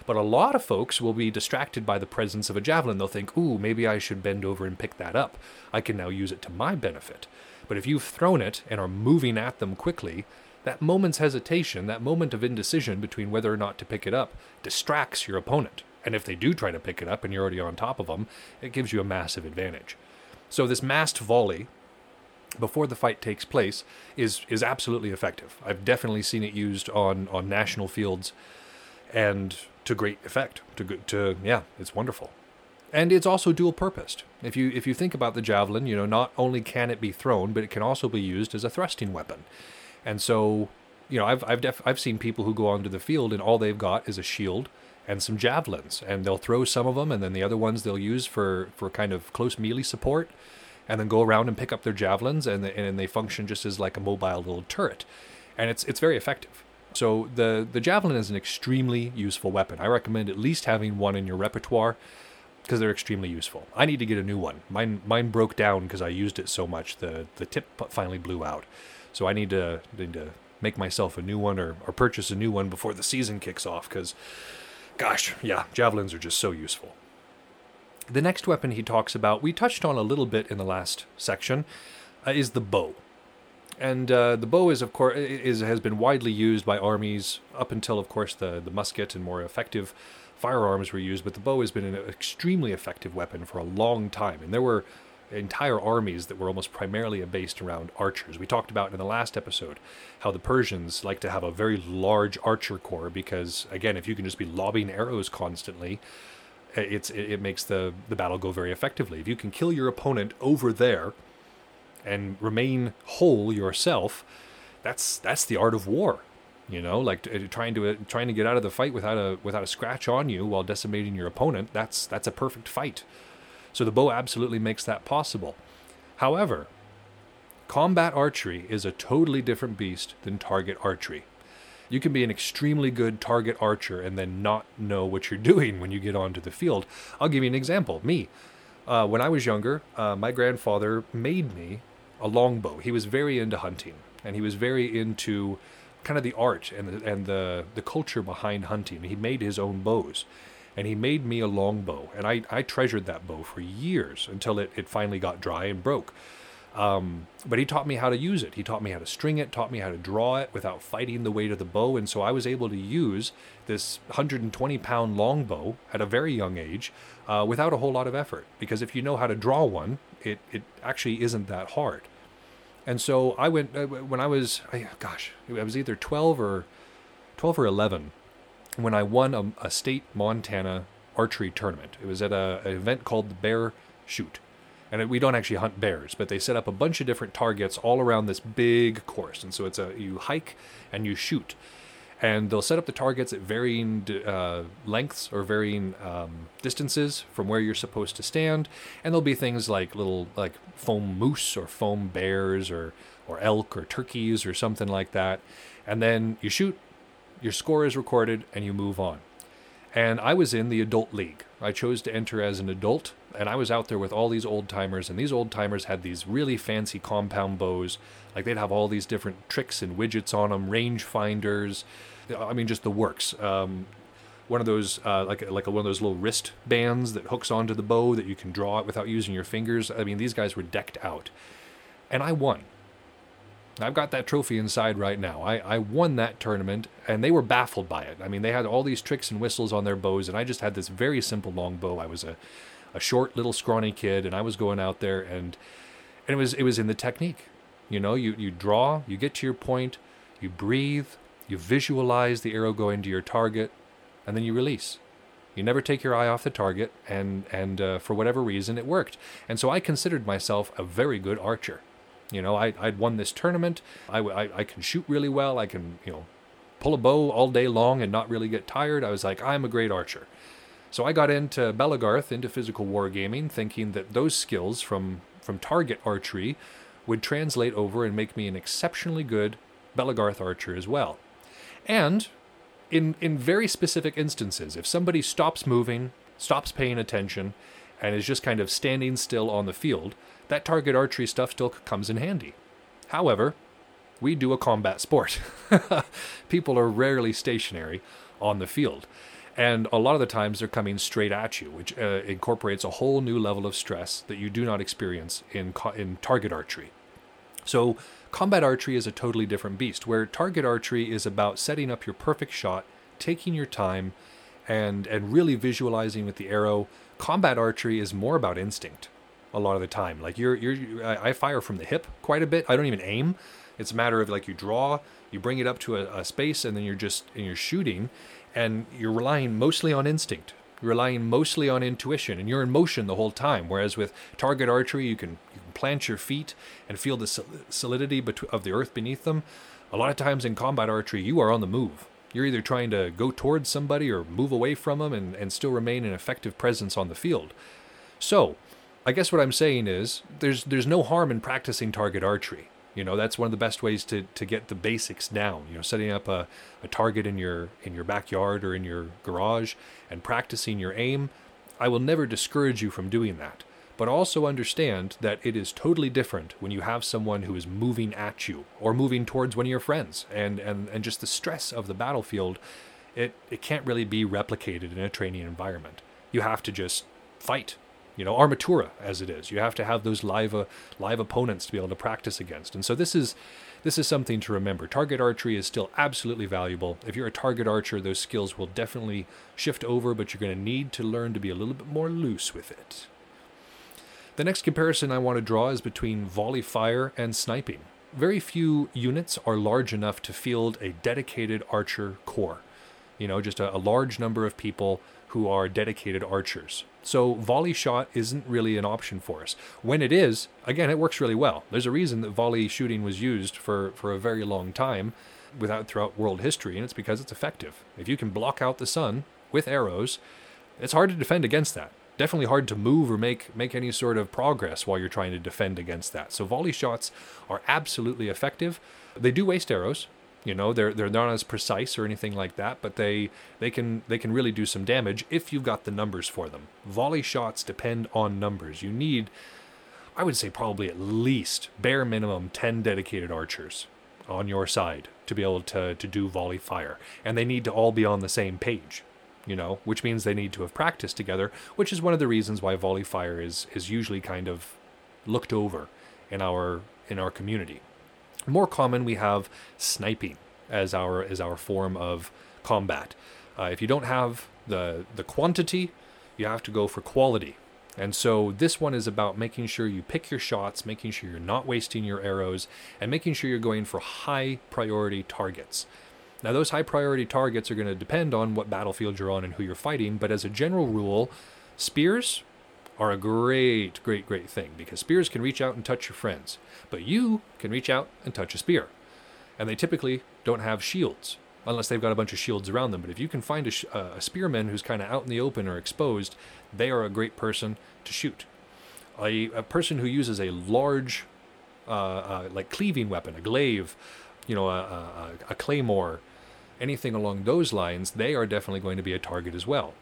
but a lot of folks will be distracted by the presence of a javelin. They'll think, ooh, maybe I should bend over and pick that up. I can now use it to my benefit. But if you've thrown it and are moving at them quickly, that moment's hesitation, that moment of indecision between whether or not to pick it up, distracts your opponent. And if they do try to pick it up and you're already on top of them, it gives you a massive advantage. So this massed volley before the fight takes place is is absolutely effective. I've definitely seen it used on on national fields and to great effect. To to yeah, it's wonderful. And it's also dual purposed. If you if you think about the javelin, you know, not only can it be thrown, but it can also be used as a thrusting weapon. And so, you know, I've I've def- I've seen people who go onto the field and all they've got is a shield and some javelins, and they'll throw some of them, and then the other ones they'll use for for kind of close melee support, and then go around and pick up their javelins, and they, and they function just as like a mobile little turret, and it's it's very effective. So the the javelin is an extremely useful weapon. I recommend at least having one in your repertoire because they're extremely useful. I need to get a new one. Mine mine broke down because I used it so much. The the tip finally blew out. So I need to need to make myself a new one or, or purchase a new one before the season kicks off because gosh, yeah, javelins are just so useful. The next weapon he talks about, we touched on a little bit in the last section, uh, is the bow. And uh, the bow is, of course, is has been widely used by armies up until, of course, the the musket and more effective firearms were used. But the bow has been an extremely effective weapon for a long time, and there were entire armies that were almost primarily based around archers. We talked about in the last episode how the Persians like to have a very large archer corps because, again, if you can just be lobbing arrows constantly, it's it, makes the the battle go very effectively. If you can kill your opponent over there and remain whole yourself, that's that's the art of war. You know, like t- trying to uh, trying to get out of the fight without a without a scratch on you while decimating your opponent. That's that's a perfect fight. So the bow absolutely makes that possible. However, combat archery is a totally different beast than target archery. You can be an extremely good target archer and then not know what you're doing when you get onto the field. I'll give you an example. Me, uh, when I was younger, uh, my grandfather made me a longbow. He was very into hunting, and he was very into kind of the art and the, and the the culture behind hunting. He made his own bows, and he made me a longbow, and I, I treasured that bow for years until it, it finally got dry and broke. Um, but he taught me how to use it. He taught me how to string it, taught me how to draw it without fighting the weight of the bow. And so I was able to use this 120 pound longbow at a very young age uh, without a whole lot of effort. Because if you know how to draw one, it, it actually isn't that hard. And so I went, uh, when I was, I, gosh, I was either 12 or 12 or 11 when I won a, a state Montana archery tournament. It was at a, an event called the Bear Shoot and we don't actually hunt bears, but they set up a bunch of different targets all around this big course. And so it's a you hike and you shoot, and they'll set up the targets at varying uh, lengths or varying um, distances from where you're supposed to stand. And there'll be things like little like foam moose or foam bears or or elk or turkeys or something like that. And then you shoot, your score is recorded, and you move on. And I was in the adult league. I chose to enter as an adult, and I was out there with all these old timers, and these old timers had these really fancy compound bows. Like they'd have all these different tricks and widgets on them, range finders. I mean, just the works. Um, one of those uh, like like one of those little wrist bands that hooks onto the bow that you can draw it without using your fingers. I mean, these guys were decked out, and I won. I've got that trophy inside right now. I, I won that tournament, and they were baffled by it. I mean, they had all these tricks and whistles on their bows, and I just had this very simple long bow. I was a, a short, little, scrawny kid, and I was going out there, and and it was it was in the technique. You know, you you draw, you get to your point, you breathe, you visualize the arrow going to your target, and then you release. You never take your eye off the target, and and uh, for whatever reason, it worked. And so I considered myself a very good archer. You know, I, I'd won this tournament. I, I, I can shoot really well. I can, you know, pull a bow all day long and not really get tired. I was like, I'm a great archer. So I got into Belegarth, into physical wargaming, thinking that those skills from, from target archery would translate over and make me an exceptionally good Belegarth archer as well. And in, in very specific instances, if somebody stops moving, stops paying attention, and is just kind of standing still on the field, that target archery stuff still comes in handy. However, we do a combat sport. People are rarely stationary on the field. And a lot of the times they're coming straight at you, which uh, incorporates a whole new level of stress that you do not experience in, co- in target archery. So, combat archery is a totally different beast, where target archery is about setting up your perfect shot, taking your time, and, and really visualizing with the arrow. Combat archery is more about instinct a lot of the time. Like you're you're I fire from the hip quite a bit. I don't even aim. It's a matter of like you draw, you bring it up to a, a space, and then you're just and you're shooting, and you're relying mostly on instinct. You're relying mostly on intuition, and you're in motion the whole time. Whereas with target archery, you can you can plant your feet and feel the solidity of the earth beneath them. A lot of times in combat archery, you are on the move. You're either trying to go towards somebody or move away from them and, and still remain an effective presence on the field. So, I guess what I'm saying is there's there's no harm in practicing target archery. You know, that's one of the best ways to, to get the basics down. You know, setting up a, a target in your in your backyard or in your garage and practicing your aim. I will never discourage you from doing that. But also understand that it is totally different when you have someone who is moving at you or moving towards one of your friends and, and, and just the stress of the battlefield, it, it can't really be replicated in a training environment. You have to just fight you know armatura as it is. You have to have those live uh, live opponents to be able to practice against. And so this is this is something to remember. Target archery is still absolutely valuable. If you're a target archer those skills will definitely shift over but you're going to need to learn to be a little bit more loose with it. The next comparison i want to draw is between volley fire and sniping. Very few units are large enough to field a dedicated archer corps. You know just a, a large number of people who are dedicated archers. So volley shot isn't really an option for us. When it is, again, it works really well. There's a reason that volley shooting was used for, for a very long time without throughout world history, and it's because it's effective. If you can block out the sun with arrows, it's hard to defend against that. Definitely hard to move or make make any sort of progress while you're trying to defend against that. So volley shots are absolutely effective. They do waste arrows, you know, they're they're not as precise or anything like that, but they they can they can really do some damage if you've got the numbers for them. Volley shots depend on numbers. You need I would say probably at least bare minimum 10 dedicated archers on your side to be able to to do volley fire. And they need to all be on the same page you know, which means they need to have practiced together, which is one of the reasons why volley fire is is usually kind of looked over in our in our community. More common, we have sniping as our as our form of combat. Uh, if you don't have the the quantity, you have to go for quality. And so this one is about making sure you pick your shots, making sure you're not wasting your arrows, and making sure you're going for high priority targets. Now, those high priority targets are going to depend on what battlefield you're on and who you're fighting, but as a general rule, spears are a great, great, great thing because spears can reach out and touch your friends, but you can reach out and touch a spear. And they typically don't have shields unless they've got a bunch of shields around them. But if you can find a, uh, a spearman who's kind of out in the open or exposed, they are a great person to shoot. A, a person who uses a large, uh, uh, like cleaving weapon, a glaive, you know, a, a, a claymore, anything along those lines, they are definitely going to be a target as well.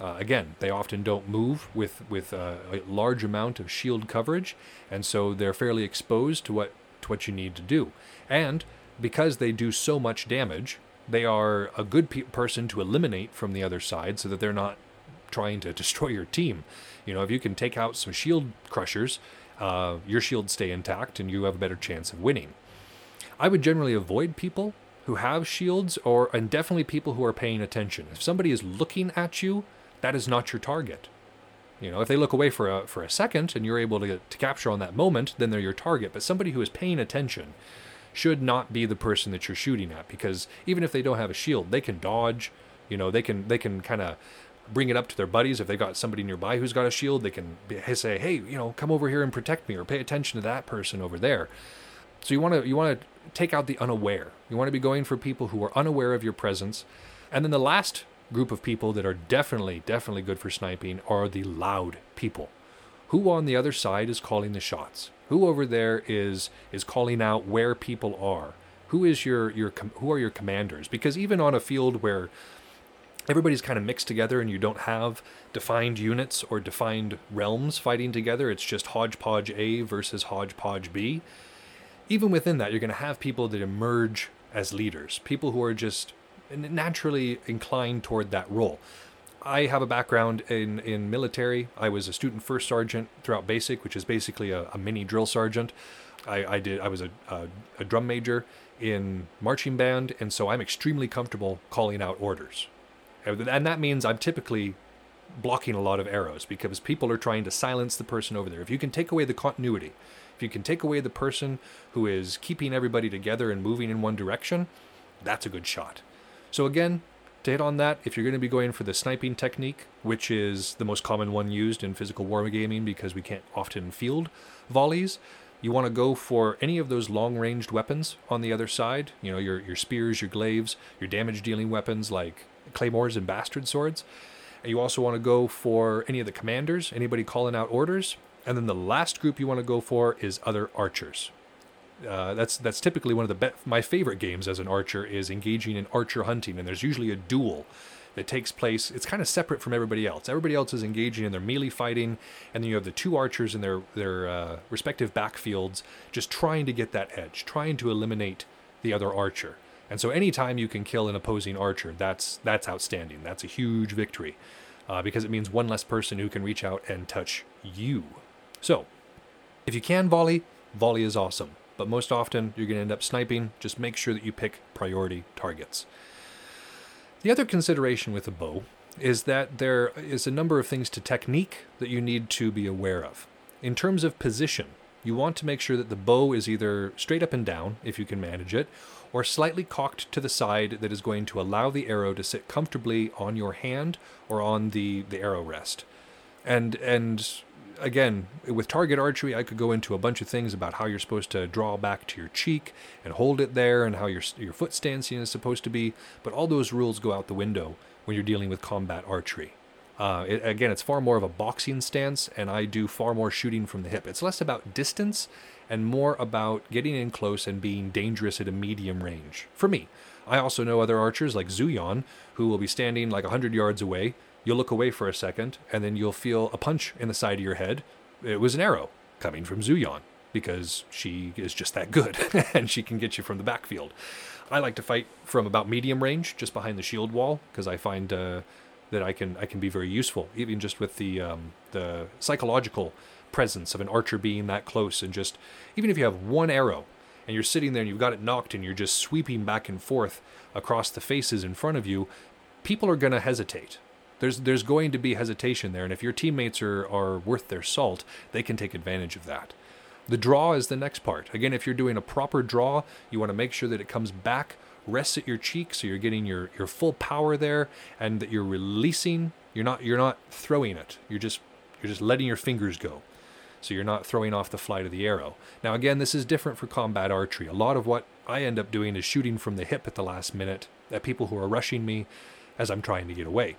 Uh, again, they often don't move with with uh, a large amount of shield coverage, and so they're fairly exposed to what to what you need to do. And because they do so much damage, they are a good pe- person to eliminate from the other side, so that they're not trying to destroy your team. You know, if you can take out some shield crushers, uh, your shields stay intact, and you have a better chance of winning. I would generally avoid people who have shields, or and definitely people who are paying attention. If somebody is looking at you that is not your target. You know, if they look away for a for a second and you're able to to capture on that moment, then they're your target. But somebody who is paying attention should not be the person that you're shooting at because even if they don't have a shield, they can dodge. You know, they can they can kind of bring it up to their buddies if they got somebody nearby who's got a shield. They can say, "Hey, you know, come over here and protect me," or pay attention to that person over there. So you want to you want to take out the unaware. You want to be going for people who are unaware of your presence. And then the last group of people that are definitely, definitely good for sniping are the loud people. Who on the other side is calling the shots? Who over there is is calling out where people are? Who is your your who are your commanders? Because even on a field where everybody's kind of mixed together and you don't have defined units or defined realms fighting together, it's just hodgepodge A versus hodgepodge B. Even within that, you're going to have people that emerge as leaders, people who are just naturally inclined toward that role. I have a background in, in military. I was a student first sergeant throughout basic, which is basically a, a mini drill sergeant. I, I did. I was a, a, a drum major in marching band, and so I'm extremely comfortable calling out orders, and that means I'm typically blocking a lot of arrows because people are trying to silence the person over there. If you can take away the continuity, if you can take away the person who is keeping everybody together and moving in one direction, that's a good shot. So again, to hit on that, if you're going to be going for the sniping technique, which is the most common one used in physical wargaming because we can't often field volleys, you want to go for any of those long-ranged weapons on the other side. You know, your your spears, your glaives, your damage-dealing weapons like claymores and bastard swords. You also want to go for any of the commanders, anybody calling out orders. And then the last group you want to go for is other archers. Uh, that's that's typically one of the be- my favorite games as an archer is engaging in archer hunting, and there's usually a duel that takes place. It's kind of separate from everybody else. Everybody else is engaging in their melee fighting, and then you have the two archers in their their uh, respective backfields, just trying to get that edge, trying to eliminate the other archer. And so, anytime you can kill an opposing archer, that's that's outstanding. That's a huge victory, uh, because it means one less person who can reach out and touch you. So, if you can volley, volley is awesome but most often you're going to end up sniping. Just make sure that you pick priority targets. The other consideration with a bow is that there is a number of things to technique that you need to be aware of. In terms of position, you want to make sure that the bow is either straight up and down, if you can manage it, or slightly cocked to the side that is going to allow the arrow to sit comfortably on your hand or on the, the arrow rest. And and again, with target archery, I could go into a bunch of things about how you're supposed to draw back to your cheek and hold it there, and how your your foot stancing is supposed to be. But all those rules go out the window when you're dealing with combat archery. Uh, it, again, it's far more of a boxing stance, and I do far more shooting from the hip. It's less about distance and more about getting in close and being dangerous at a medium range. For me, I also know other archers like Zuyon who will be standing like 100 yards away, You'll look away for a second, and then you'll feel a punch in the side of your head. It was an arrow coming from Zuyon because she is just that good and she can get you from the backfield. I like to fight from about medium range, just behind the shield wall, because I find uh, that I can I can be very useful, even just with the um, the psychological presence of an archer being that close, and just even if you have one arrow and you're sitting there and you've got it nocked and you're just sweeping back and forth across the faces in front of you, people are going to hesitate there's there's going to be hesitation there, and if your teammates are are worth their salt, they can take advantage of that. The draw is the next part. Again, if you're doing a proper draw, you want to make sure that it comes back, rests at your cheek, so you're getting your your full power there, and that you're releasing. You're not you're not throwing it. You're just you're just letting your fingers go. So you're not throwing off the flight of the arrow. Now, again, this is different for combat archery. A lot of what I end up doing is shooting from the hip at the last minute at people who are rushing me as I'm trying to get away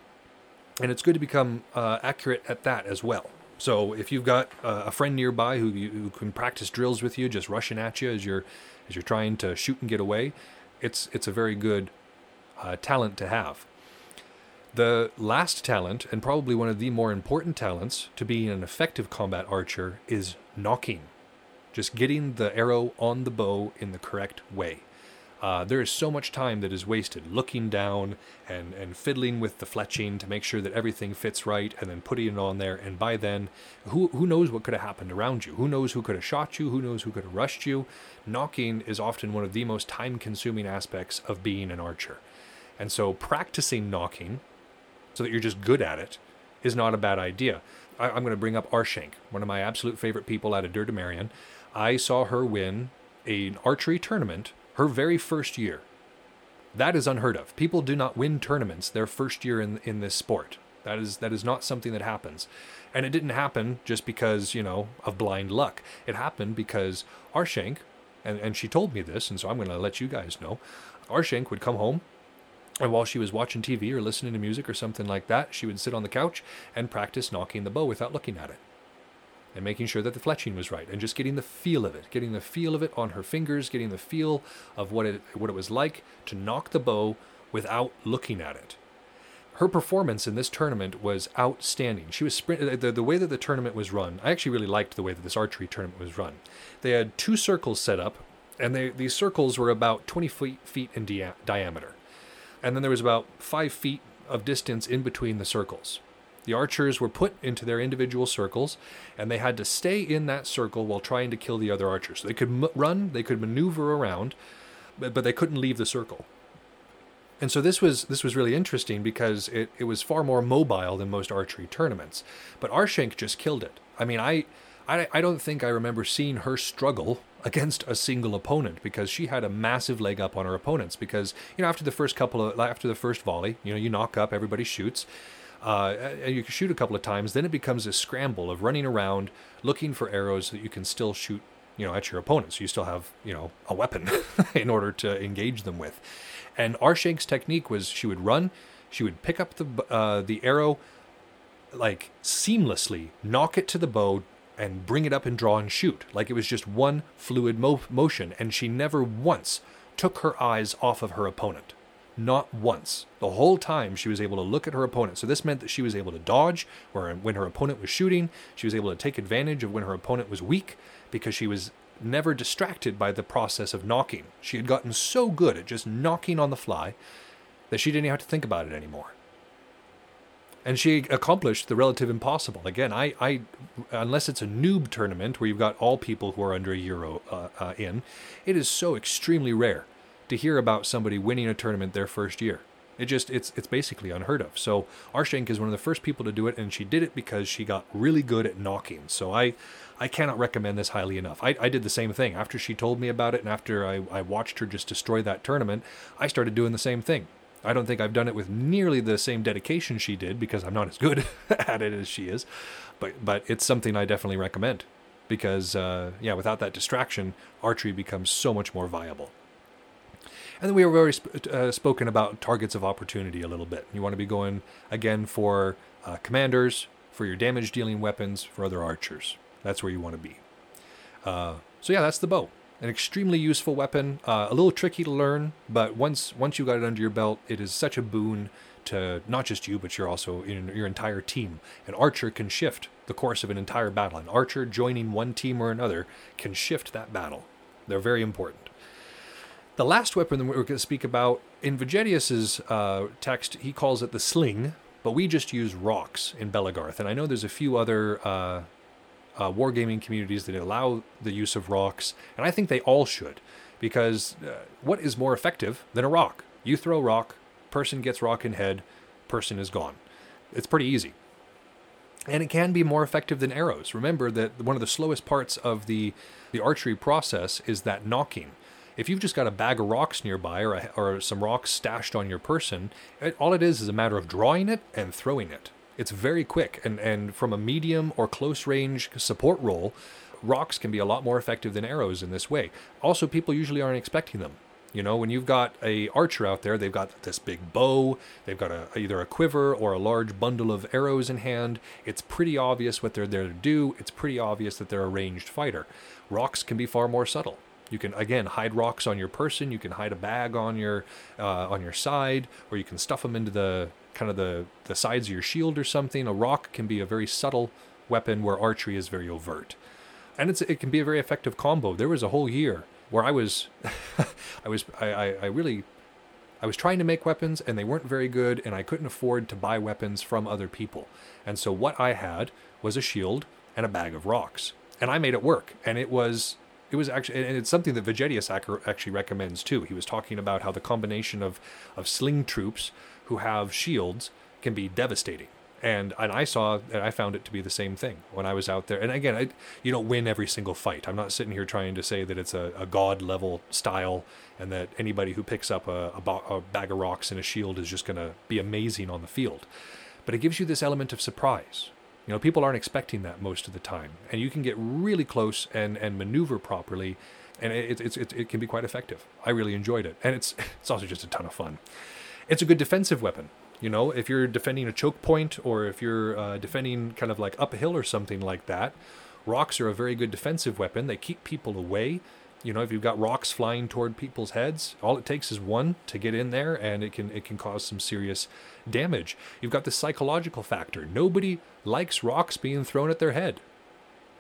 and it's good to become uh, accurate at that as well. So if you've got uh, a friend nearby who, you, who can practice drills with you, just rushing at you as you're as you're trying to shoot and get away, it's it's a very good uh, talent to have. The last talent, and probably one of the more important talents to being an effective combat archer, is nocking. Just getting the arrow on the bow in the correct way. Uh, there is so much time that is wasted looking down and, and fiddling with the fletching to make sure that everything fits right and then putting it on there. And by then, who, who knows what could have happened around you? Who knows who could have shot you? Who knows who could have rushed you? Nocking is often one of the most time consuming aspects of being an archer. And so practicing nocking so that you're just good at it is not a bad idea. I, am going to bring up Arshank, one of my absolute favorite people out of Damarion. I saw her win an archery tournament her very first year. That is unheard of. People do not win tournaments their first year in in this sport. That is that is not something that happens. And it didn't happen just because, you know, of blind luck. It happened because Arshank, and, and she told me this, and so I'm gonna let you guys know. Arshank would come home and while she was watching TV or listening to music or something like that, she would sit on the couch and practice nocking the bow without looking at it. And making sure that the fletching was right and just getting the feel of it, getting the feel of it on her fingers, getting the feel of what it what it was like to nock the bow without looking at it. Her performance in this tournament was outstanding. She was sprint the, the way that the tournament was run. I actually really liked the way that this archery tournament was run. They had two circles set up, and they, these circles were about 20 feet, feet in dia- diameter and then there was about five feet of distance in between the circles. The archers were put into their individual circles, and they had to stay in that circle while trying to kill the other archers. So they could m- run, they could maneuver around, but, but they couldn't leave the circle. And so this was this was really interesting because it, it was far more mobile than most archery tournaments. But Arshank just killed it. I mean, I, I I don't think I remember seeing her struggle against a single opponent because she had a massive leg up on her opponents because you know after the first couple of after the first volley you know you nock up everybody shoots uh, you can shoot a couple of times then it becomes a scramble of running around looking for arrows that you can still shoot you know at your opponent. so you still have you know a weapon in order to engage them with and Arshank's technique was she would run she would pick up the uh, the arrow like seamlessly nock it to the bow and bring it up and draw and shoot, like it was just one fluid mo- motion, and she never once took her eyes off of her opponent. Not once. The whole time she was able to look at her opponent. So this meant that she was able to dodge where when her opponent was shooting. She was able to take advantage of when her opponent was weak because she was never distracted by the process of nocking. She had gotten so good at just nocking on the fly that she didn't have to think about it anymore and she accomplished the relative impossible. Again, I, I, unless it's a noob tournament where you've got all people who are under a euro uh, uh, in, it is so extremely rare to hear about somebody winning a tournament their first year. It just it's it's basically unheard of. So Arshank is one of the first people to do it, and she did it because she got really good at nocking. So I I cannot recommend this highly enough. I, I did the same thing after she told me about it, and after I, I watched her just destroy that tournament. I started doing the same thing. I don't think I've done it with nearly the same dedication she did because I'm not as good at it as she is. But but it's something I definitely recommend because uh, yeah, without that distraction, archery becomes so much more viable. And then we have already sp- uh, spoken about targets of opportunity a little bit. You want to be going again for uh, commanders, for your damage dealing weapons, for other archers. That's where you want to be. Uh, so yeah, that's the bow an extremely useful weapon. Uh, a little tricky to learn, but once once you got it under your belt, it is such a boon to not just you, but you're also in your entire team. An archer can shift the course of an entire battle. An archer joining one team or another can shift that battle. They're very important. The last weapon that we're going to speak about in Vegetius's uh, text, he calls it the sling, but we just use rocks in Belegarth. And I know there's a few other uh, uh, wargaming communities that allow the use of rocks, and I think they all should, because uh, what is more effective than a rock? You throw rock, person gets rock in head, person is gone. It's pretty easy. And it can be more effective than arrows. Remember that one of the slowest parts of the, the archery process is that nocking. If you've just got a bag of rocks nearby or, a, or some rocks stashed on your person, it, all it is is a matter of drawing it and throwing it. It's very quick, and, and from a medium or close range support role, rocks can be a lot more effective than arrows in this way. Also, people usually aren't expecting them. You know, when you've got a archer out there, they've got this big bow, they've got a, either a quiver or a large bundle of arrows in hand. It's pretty obvious what they're there to do. It's pretty obvious that they're a ranged fighter. Rocks can be far more subtle. You can again hide rocks on your person. You can hide a bag on your uh, on your side, or you can stuff them into the kind of the the sides of your shield or something. A rock can be a very subtle weapon, where archery is very overt, and it's it can be a very effective combo. There was a whole year where I was, I was I, I, I really I was trying to make weapons and they weren't very good, and I couldn't afford to buy weapons from other people. And so what I had was a shield and a bag of rocks, and I made it work. And it was it was actually and it's something that Vegetius actually recommends too. He was talking about how the combination of of sling troops who have shields can be devastating. And and I saw and I found it to be the same thing when I was out there. And again, I, you don't win every single fight. I'm not sitting here trying to say that it's a, a god level style and that anybody who picks up a, a, ba- a bag of rocks and a shield is just going to be amazing on the field. But it gives you this element of surprise. You know, people aren't expecting that most of the time, and you can get really close and and maneuver properly, and it it, it, it can be quite effective. I really enjoyed it, and it's it's also just a ton of fun. It's a good defensive weapon. You know, if you're defending a choke point or if you're uh, defending kind of like up a hill or something like that, rocks are a very good defensive weapon. They keep people away. You know, if you've got rocks flying toward people's heads, all it takes is one to get in there, and it can it can cause some serious damage. You've got the psychological factor. Nobody likes rocks being thrown at their head.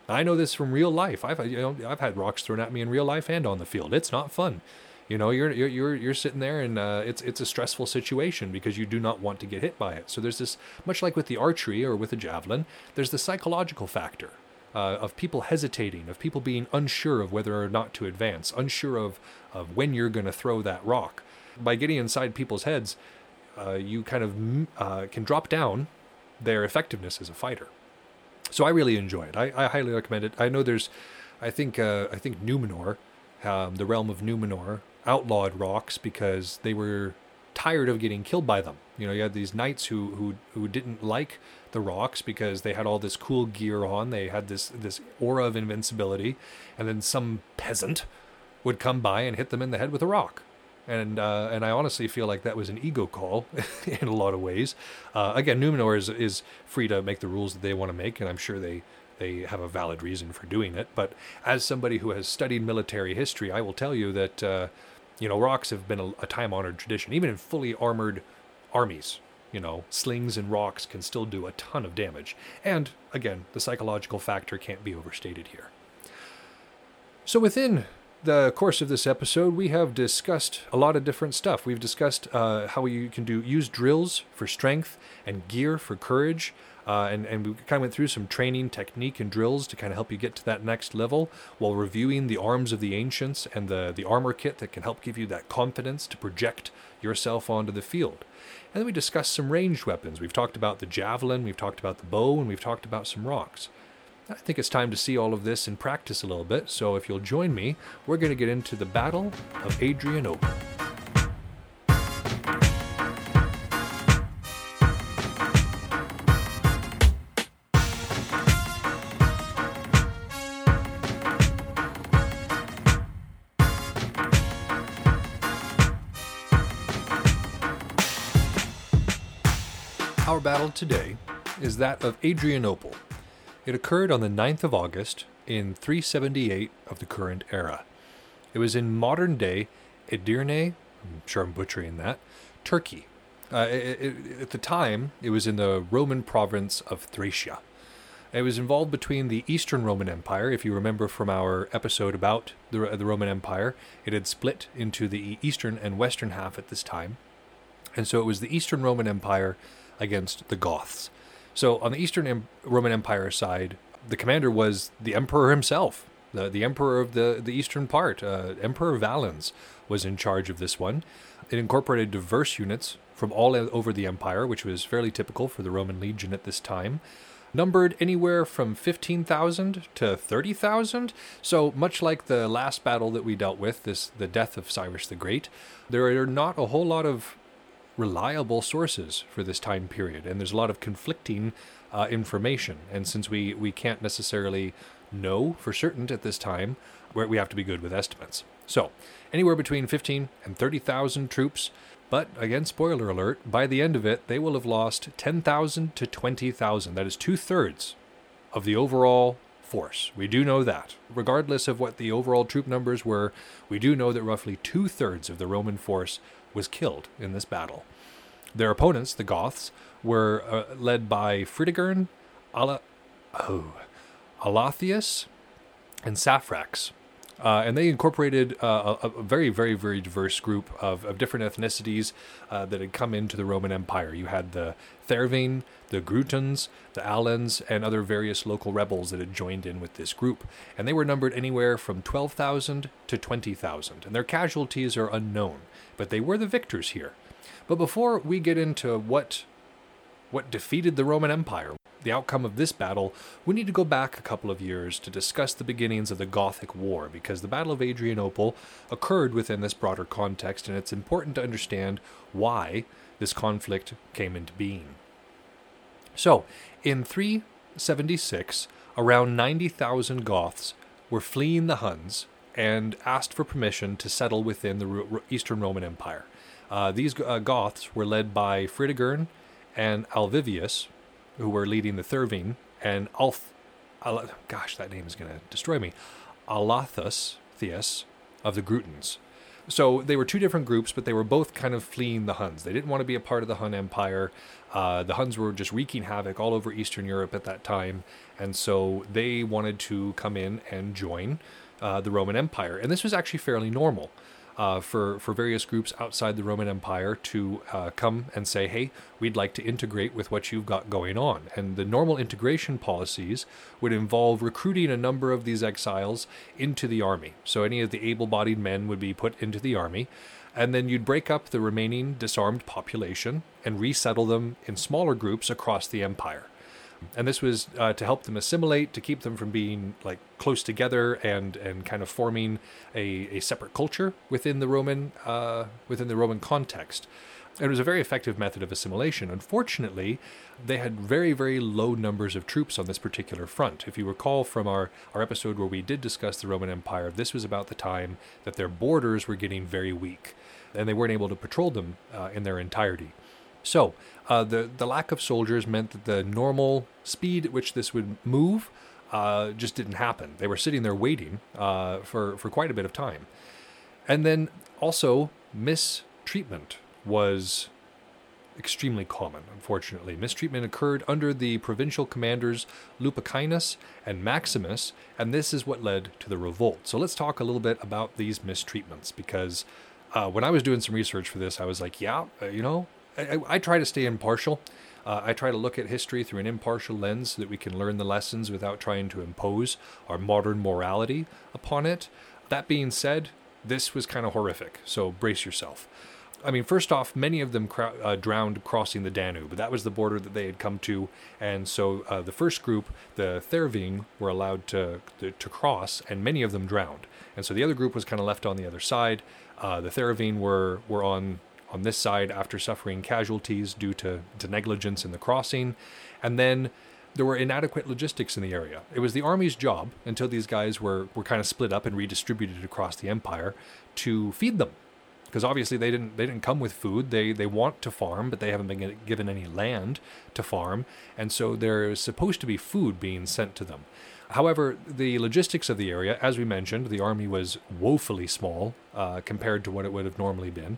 I know this from real life. I've you know I've had rocks thrown at me in real life and on the field. It's not fun. You know, you're you're you're, you're sitting there and uh, it's it's a stressful situation because you do not want to get hit by it. So there's this much like with the archery or with a javelin. There's the psychological factor. Uh, of people hesitating, of people being unsure of whether or not to advance, unsure of, of when you're going to throw that rock. By getting inside people's heads, uh, you kind of uh, can drop down their effectiveness as a fighter. So I really enjoy it. I, I highly recommend it. I know there's, I think uh, I think Numenor, um, the realm of Numenor, outlawed rocks because they were tired of getting killed by them. You know, you had these knights who who who didn't like the rocks because they had all this cool gear on. They had this this aura of invincibility, and then some peasant would come by and hit them in the head with a rock. And uh, and I honestly feel like that was an ego call in a lot of ways. Uh, again, Numenor is is free to make the rules that they want to make, and I'm sure they they have a valid reason for doing it. But as somebody who has studied military history, I will tell you that uh, you know rocks have been a, a time honored tradition, even in fully armored armies. You know, slings and rocks can still do a ton of damage. And again, the psychological factor can't be overstated here. So within the course of this episode, we have discussed a lot of different stuff. We've discussed uh, how you can do use drills for strength and gear for courage. Uh, and, and we kind of went through some training technique and drills to kind of help you get to that next level while reviewing the arms of the ancients and the, the armor kit that can help give you that confidence to project yourself onto the field. And then we discussed some ranged weapons. We've talked about the javelin, we've talked about the bow, and we've talked about some rocks. I think it's time to see all of this in practice a little bit, so if you'll join me, we're going to get into the Battle of Adrianople. Today is that of Adrianople. It occurred on the 9th of August in 378 of the current era. It was in modern day Edirne, I'm sure I'm butchering that, Turkey. Uh, it, it, at the time, it was in the Roman province of Thracia. It was involved between the Eastern Roman Empire. If you remember from our episode about the, the Roman Empire, it had split into the eastern and western half at this time. And so it was the Eastern Roman Empire against the Goths. So on the Eastern em- Roman Empire side, the commander was the emperor himself, the, the emperor of the, the eastern part. Uh, emperor Valens was in charge of this one. It incorporated diverse units from all over the empire, which was fairly typical for the Roman legion at this time. Numbered anywhere from 15,000 to 30,000. So, much like the last battle that we dealt with, this the death of Cyrus the Great, there are not a whole lot of reliable sources for this time period, and there's a lot of conflicting uh, information. And since we we can't necessarily know for certain at this time, we have to be good with estimates. So, anywhere between 15 and 30,000 troops. But again, spoiler alert, by the end of it, they will have lost 10,000 to 20,000. That is two thirds of the overall force. We do know that. Regardless of what the overall troop numbers were, we do know that roughly two thirds of the Roman force was killed in this battle. Their opponents, the Goths, were uh, led by Fritigern, Ala- oh, Alatheus, and Saphrax. Uh, and they incorporated uh, a, a very, very, very diverse group of, of different ethnicities uh, that had come into the Roman Empire. You had the Thervine, the Grutons, the Alans, and other various local rebels that had joined in with this group. And they were numbered anywhere from 12,000 to 20,000. And their casualties are unknown, but they were the victors here. But before we get into what what defeated the Roman Empire, the outcome of this battle, we need to go back a couple of years to discuss the beginnings of the Gothic War, because the Battle of Adrianople occurred within this broader context, and it's important to understand why this conflict came into being. So, in 376, around 90,000 Goths were fleeing the Huns and asked for permission to settle within the Eastern Roman Empire. Uh, these uh, Goths were led by Fritigern and Alvivius, who were leading the Thervine, and Alf, Al- gosh, that name is going to destroy me, Alathus Theus of the Grutons. So they were two different groups, but they were both kind of fleeing the Huns. They didn't want to be a part of the Hun Empire. Uh, the Huns were just wreaking havoc all over Eastern Europe at that time, and so they wanted to come in and join uh, the Roman Empire. And this was actually fairly normal uh, for for various groups outside the Roman Empire to uh, come and say, "Hey, we'd like to integrate with what you've got going on." And the normal integration policies would involve recruiting a number of these exiles into the army. So any of the able-bodied men would be put into the army. And then you'd break up the remaining disarmed population and resettle them in smaller groups across the empire and this was uh, to help them assimilate, to keep them from being like close together and and kind of forming a, a separate culture within the Roman uh, within the Roman context. It was a very effective method of assimilation. Unfortunately, they had very, very low numbers of troops on this particular front. If you recall from our, our episode where we did discuss the Roman Empire, this was about the time that their borders were getting very weak and they weren't able to patrol them uh, in their entirety. So, uh, the, the lack of soldiers meant that the normal speed at which this would move uh, just didn't happen. They were sitting there waiting uh, for, for quite a bit of time. And then also, mistreatment was extremely common, unfortunately. Mistreatment occurred under the provincial commanders Lupicinus and Maximus, and this is what led to the revolt. So let's talk a little bit about these mistreatments because uh, when I was doing some research for this, I was like, yeah, uh, you know, I, I, try to stay impartial. Uh, I try to look at history through an impartial lens so that we can learn the lessons without trying to impose our modern morality upon it. That being said, this was kind of horrific, so brace yourself. I mean, first off, many of them uh, drowned crossing the Danube, that was the border that they had come to, and so uh, the first group, the Therving, were allowed to, to, to cross, and many of them drowned, and so the other group was kind of left on the other side. Uh, the Therving were were on on this side after suffering casualties due to, to negligence in the crossing. And then there were inadequate logistics in the area. It was the army's job, until these guys were, were kind of split up and redistributed across the empire, to feed them. Because obviously they didn't they didn't come with food. They they want to farm, but they haven't been given any land to farm, and so there's supposed to be food being sent to them. However, the logistics of the area, as we mentioned, the army was woefully small uh, compared to what it would have normally been,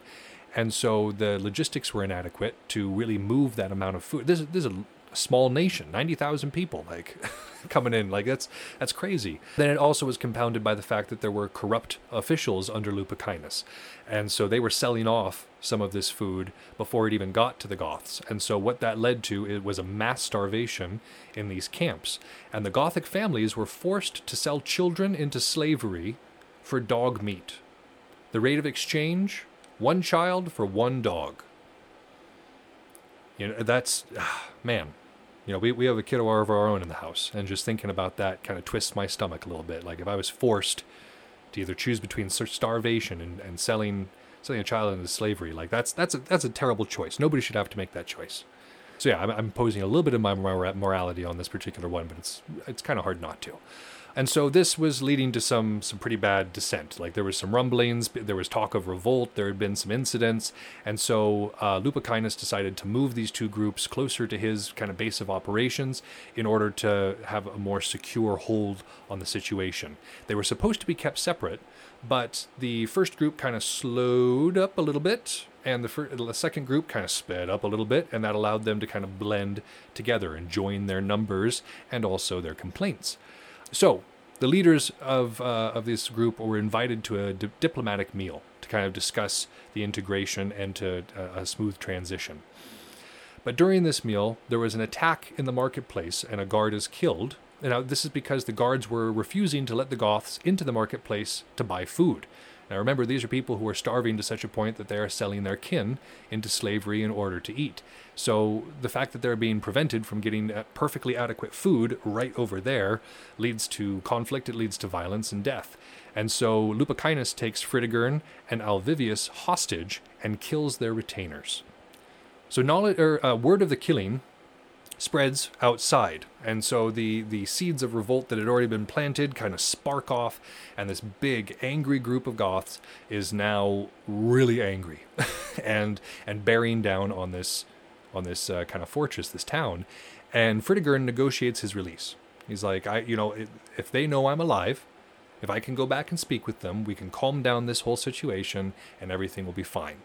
and so the logistics were inadequate to really move that amount of food. This, this is a small nation, 90,000 people like coming in. Like that's that's crazy. Then it also was compounded by the fact that there were corrupt officials under Lupicinus. And so they were selling off some of this food before it even got to the Goths. And so what that led to it was a mass starvation in these camps. And the Gothic families were forced to sell children into slavery for dog meat. The rate of exchange one child for one dog. You know, that's, ah, man, you know, we, we have a kid of our own in the house, and just thinking about that kind of twists my stomach a little bit. Like if I was forced to either choose between starvation and, and selling selling a child into slavery, like that's that's a, that's a terrible choice. Nobody should have to make that choice. So yeah, I'm, I'm posing a little bit of my morality on this particular one, but it's it's kind of hard not to. And so this was leading to some some pretty bad dissent. Like there was some rumblings, there was talk of revolt, there had been some incidents, and so uh, decided to move these two groups closer to his kind of base of operations in order to have a more secure hold on the situation. They were supposed to be kept separate, but the first group kind of slowed up a little bit, and the, fir- the second group kind of sped up a little bit, and that allowed them to kind of blend together and join their numbers and also their complaints. So the leaders of uh, of this group were invited to a di- diplomatic meal to kind of discuss the integration and to uh, a smooth transition. But during this meal, there was an attack in the marketplace, and a guard is killed. Now, this is because the guards were refusing to let the Goths into the marketplace to buy food. Now, remember, these are people who are starving to such a point that they are selling their kin into slavery in order to eat. So, the fact that they're being prevented from getting uh, perfectly adequate food right over there leads to conflict, it leads to violence and death. And so, Lupicinus takes Fritigern and Alvivius hostage and kills their retainers. So, knowledge, or, uh, word of the killing spreads outside. And so the, the seeds of revolt that had already been planted kind of spark off, and this big, angry group of Goths is now really angry and and bearing down on this on this uh, kind of fortress, this town. And Fritigern negotiates his release. He's like, I, you know, if they know I'm alive, if I can go back and speak with them, we can calm down this whole situation, and everything will be fine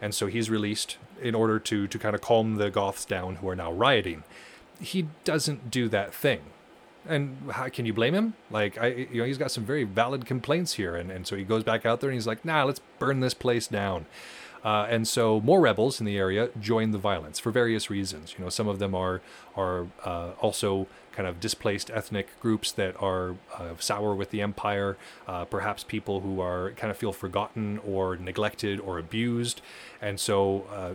and so he's released in order to to kind of calm the Goths down who are now rioting. He doesn't do that thing, and how can you blame him? Like I, you know, he's got some very valid complaints here, and and so he goes back out there and he's like, nah, let's burn this place down. Uh, and so more rebels in the area join the violence for various reasons. You know, some of them are are uh, also kind of displaced ethnic groups that are uh, sour with the empire, uh, perhaps people who are kind of feel forgotten or neglected or abused, and so uh,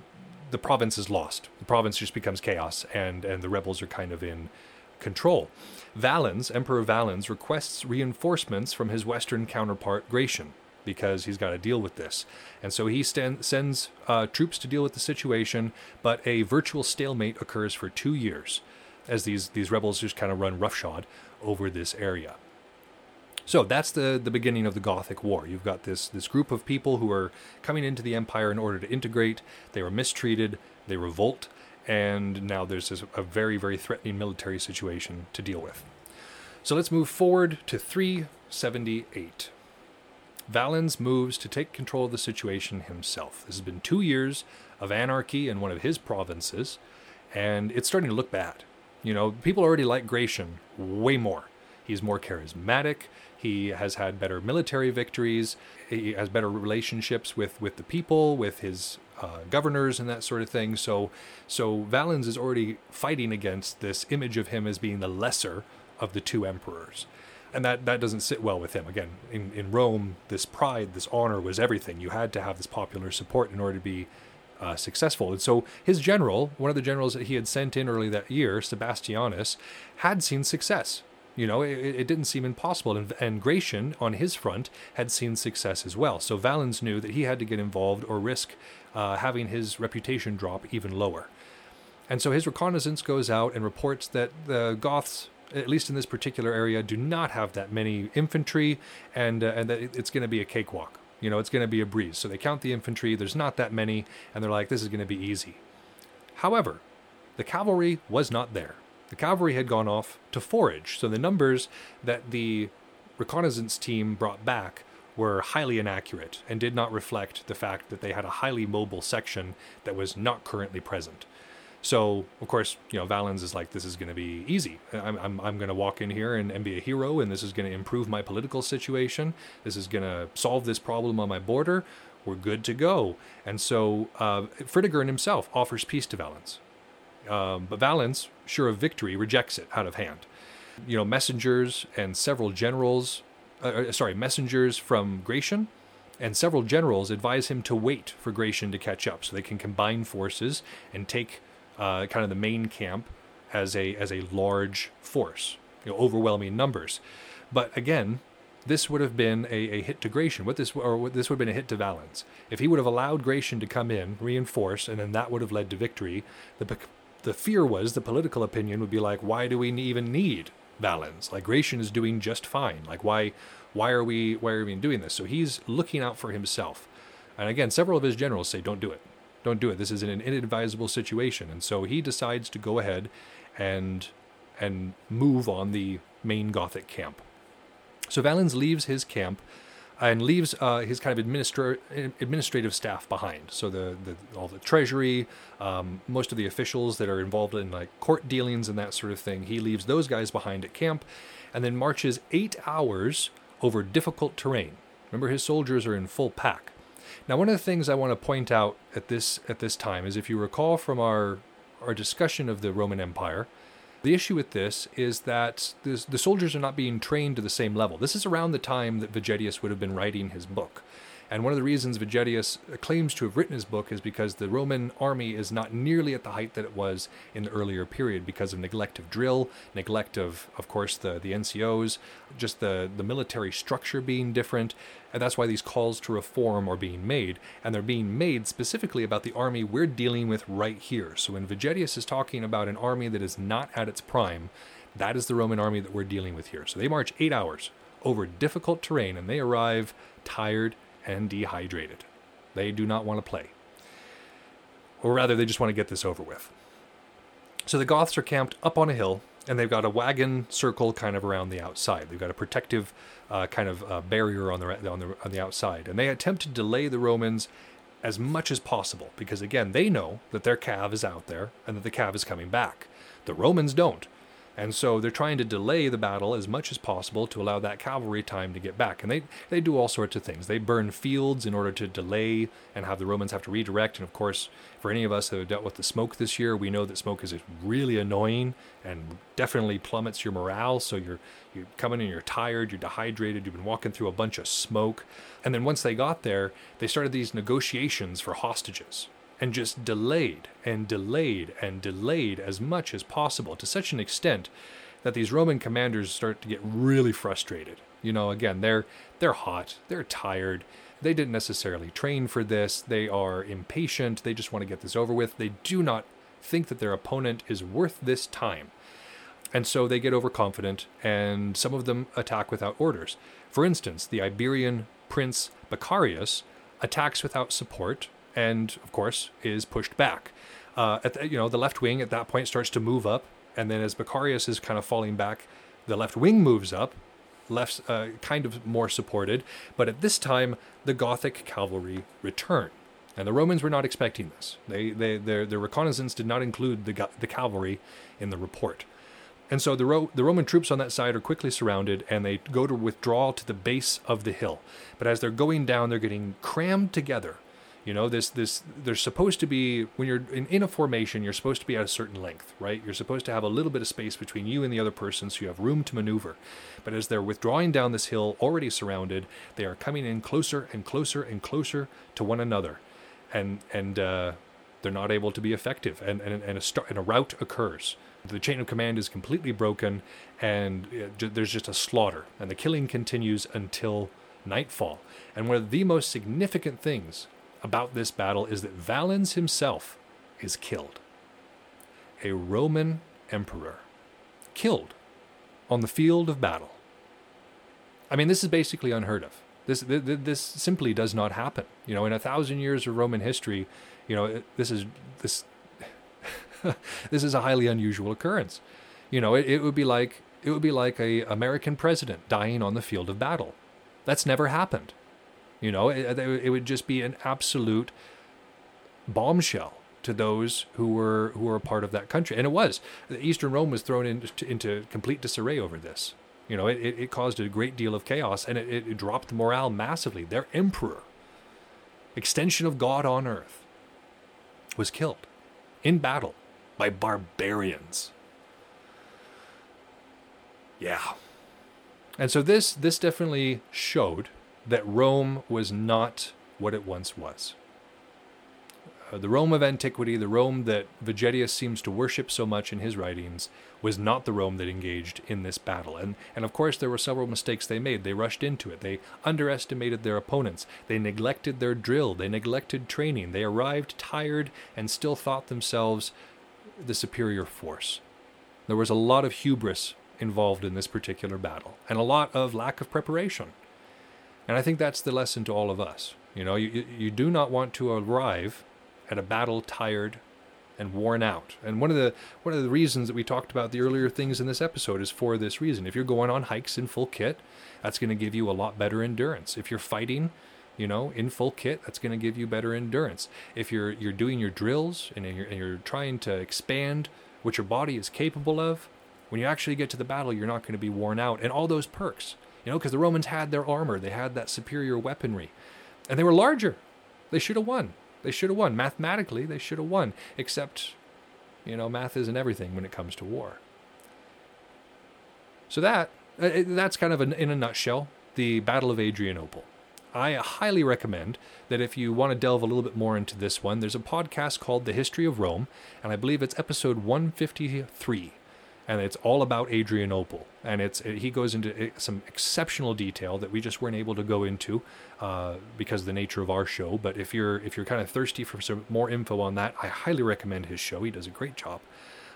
the province is lost. The province just becomes chaos, and and the rebels are kind of in control. Valens, Emperor Valens, requests reinforcements from his western counterpart Gratian because he's got to deal with this. And so he stand, sends uh, troops to deal with the situation, but a virtual stalemate occurs for two years as these, these rebels just kind of run roughshod over this area. So that's the, the beginning of the Gothic War. You've got this, this group of people who are coming into the empire in order to integrate. They were mistreated, they revolt, and now there's this, a very, very threatening military situation to deal with. So let's move forward to 378. Valens moves to take control of the situation himself. This has been two years of anarchy in one of his provinces, and it's starting to look bad. You know, people already like Gratian way more. He's more charismatic. He has had better military victories. He has better relationships with, with the people, with his uh, governors, and that sort of thing. So, so Valens is already fighting against this image of him as being the lesser of the two emperors and that that doesn't sit well with him. Again, in in Rome, this pride, this honor was everything. You had to have this popular support in order to be uh, successful. And so his general, one of the generals that he had sent in early that year, Sebastianus, had seen success. You know, it, it didn't seem impossible. And, and Gratian, on his front, had seen success as well. So Valens knew that he had to get involved or risk uh, having his reputation drop even lower. And so his reconnaissance goes out and reports that the Goths at least in this particular area, do not have that many infantry, and uh, and that it's going to be a cakewalk. You know, it's going to be a breeze. So they count the infantry. There's not that many, and they're like, this is going to be easy. However, the cavalry was not there. The cavalry had gone off to forage, so the numbers that the reconnaissance team brought back were highly inaccurate and did not reflect the fact that they had a highly mobile section that was not currently present. So, of course, you know, Valens is like, this is going to be easy. I'm, I'm, I'm going to walk in here and, and be a hero, and this is going to improve my political situation. This is going to solve this problem on my border. We're good to go. And so, uh, Fritigern himself offers peace to Valens. Um, but Valens, sure of victory, rejects it out of hand. You know, messengers and several generals, uh, uh sorry, messengers from Gratian and several generals advise him to wait for Gratian to catch up so they can combine forces and take uh, kind of the main camp as a as a large force, you know, overwhelming numbers. But again, this would have been a, a hit to Gratian. What this or what this would have been a hit to Valens. If he would have allowed Gratian to come in, reinforce, and then that would have led to victory. The the fear was the political opinion would be like, why do we even need Valens. Like Gratian is doing just fine. Like why why are we why are we doing this? So he's looking out for himself. And again, several of his generals say, "Don't do it. Don't do it. This is an inadvisable situation." And so he decides to go ahead and and move on the main Gothic camp. So Valens leaves his camp and leaves uh, his kind of administra- administrative staff behind. So the, the all the treasury, um, most of the officials that are involved in like court dealings and that sort of thing. He leaves those guys behind at camp, and then marches eight hours over difficult terrain. Remember, his soldiers are in full pack. Now, one of the things I want to point out at this at this time is, if you recall from our our discussion of the Roman Empire, the issue with this is that this, the soldiers are not being trained to the same level. This is around the time that Vegetius would have been writing his book. And one of the reasons Vegetius claims to have written his book is because the Roman army is not nearly at the height that it was in the earlier period because of neglect of drill, neglect of, of course, the, the NCOs, just the, the military structure being different. And that's why these calls to reform are being made. And they're being made specifically about the army we're dealing with right here. So when Vegetius is talking about an army that is not at its prime, that is the Roman army that we're dealing with here. So they march eight hours over difficult terrain and they arrive tired and dehydrated. They do not want to play. Or rather, they just want to get this over with. So the Goths are camped up on a hill, and they've got a wagon circle kind of around the outside. They've got a protective uh, kind of uh, barrier on the, on, the, on the outside. And they attempt to delay the Romans as much as possible because, again, they know that their cav is out there and that the cav is coming back. The Romans don't. And so they're trying to delay the battle as much as possible to allow that cavalry time to get back. And they, they do all sorts of things. They burn fields in order to delay and have the Romans have to redirect. And of course, for any of us that have dealt with the smoke this year, we know that smoke is really annoying and definitely plummets your morale. So you're you're coming in, you're tired, you're dehydrated, you've been walking through a bunch of smoke. And then once they got there, they started these negotiations for hostages and just delayed and delayed and delayed as much as possible to such an extent that these Roman commanders start to get really frustrated. You know, again, they're they're hot, they're tired, they didn't necessarily train for this, they are impatient, they just want to get this over with. They do not think that their opponent is worth this time. And so they get overconfident and some of them attack without orders. For instance, the Iberian prince Bacurius attacks without support and of course is pushed back. Uh, at the, you know the left wing at that point starts to move up, and then as Bacurius is kind of falling back, the left wing moves up, left uh, kind of more supported. But at this time, the Gothic cavalry return, and the Romans were not expecting this. They, they their their reconnaissance did not include the the cavalry in the report. And so the, Ro- the Roman troops on that side are quickly surrounded and they go to withdraw to the base of the hill. But as they're going down, they're getting crammed together you know, this this there's supposed to be when you're in, in a formation, you're supposed to be at a certain length, right? You're supposed to have a little bit of space between you and the other person so you have room to maneuver. But as they're withdrawing down this hill, already surrounded, they are coming in closer and closer and closer to one another. And and uh, they're not able to be effective and and, and a start and a rout occurs. The chain of command is completely broken and uh, there's just a slaughter and the killing continues until nightfall. And one of the most significant things about this battle is that Valens himself is killed. A Roman emperor killed on the field of battle. I mean, this is basically unheard of. This, this, this simply does not happen. You know, in a thousand years of Roman history, you know, this is this this is a highly unusual occurrence. You know, it, it would be like it would be like a American president dying on the field of battle. That's never happened. You know, it, it would just be an absolute bombshell to those who were who were a part of that country, and it was. Eastern Rome was thrown into, into complete disarray over this. You know, it, it caused a great deal of chaos, and it, it dropped the morale massively. Their emperor, extension of God on earth, was killed in battle by barbarians. Yeah. And so this this definitely showed that Rome was not what it once was. Uh, the Rome of antiquity, the Rome that Vegetius seems to worship so much in his writings, was not the Rome that engaged in this battle. And, and of course, there were several mistakes they made. They rushed into it. They underestimated their opponents. They neglected their drill. They neglected training. They arrived tired and still thought themselves the superior force. There was a lot of hubris involved in this particular battle and a lot of lack of preparation. And I think that's the lesson to all of us. You know, you, you- do not want to arrive at a battle tired and worn out. And one of the one of the reasons that we talked about the earlier things in this episode is for this reason. If you're going on hikes in full kit, that's going to give you a lot better endurance. If you're fighting, you know, in full kit, that's going to give you better endurance. If you're you're doing your drills and you're, and you're trying to expand what your body is capable of, when you actually get to the battle, you're not going to be worn out. And all those perks, you know, because the Romans had their armor, they had that superior weaponry, and they were larger. They should have won. They should have won. Mathematically, they should have won. Except, you know, math isn't everything when it comes to war. So that uh, that's kind of an, in a nutshell the Battle of Adrianople. I highly recommend that if you want to delve a little bit more into this one, there's a podcast called The History of Rome, and I believe it's episode 153, and it's all about Adrianople. And it's he goes into uh, some exceptional detail that we just weren't able to go into uh, because of the nature of our show. But if you're if you're kind of thirsty for some more info on that, I highly recommend his show. He does a great job.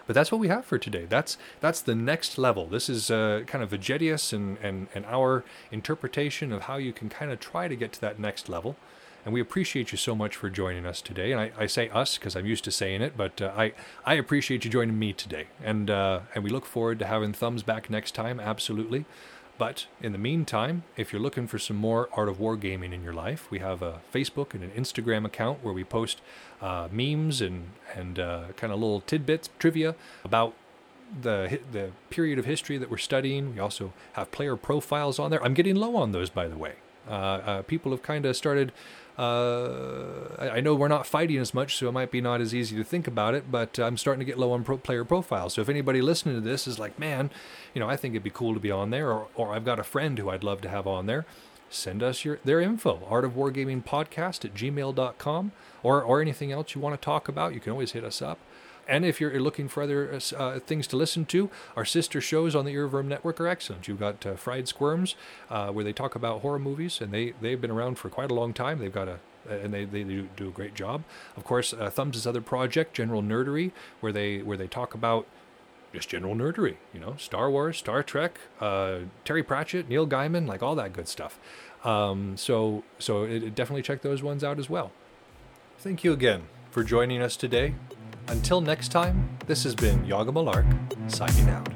But that's what we have for today. That's that's the next level. This is uh, kind of Vegetius and, and, and our interpretation of how you can kind of try to get to that next level. And we appreciate you so much for joining us today. And I, I say us because I'm used to saying it, but uh, I, I appreciate you joining me today. And, uh, and we look forward to having Thumbs back next time, absolutely. But in the meantime, if you're looking for some more Art of Wargaming in your life, we have a Facebook and an Instagram account where we post uh, memes and and uh, kind of little tidbits, trivia about the the period of history that we're studying. We also have player profiles on there. I'm getting low on those, by the way. Uh, uh, people have kind of started. Uh, I know we're not fighting as much, so it might be not as easy to think about it. But I'm starting to get low on pro- player profiles. So if anybody listening to this is like, man, you know, I think it'd be cool to be on there, or or I've got a friend who I'd love to have on there, send us your their info. Art of Wargaming Podcast at gmail.com or or anything else you want to talk about. You can always hit us up. And if you're looking for other uh, uh, things to listen to, our sister shows on the EarVVyrm Network are excellent. You've got uh, Fried Squirms, uh, where they talk about horror movies, and they, they've been around for quite a long time. They've got a and they, they do, do a great job. Of course, uh, Thumbs' other project, General Nerdery, where they where they talk about just general nerdery, you know, Star Wars, Star Trek, uh, Terry Pratchett, Neil Gaiman, like all that good stuff. Um, so so it, it- definitely check those ones out as well. Thank you again for joining us today. Until next time, this has been Yaga Malark signing out.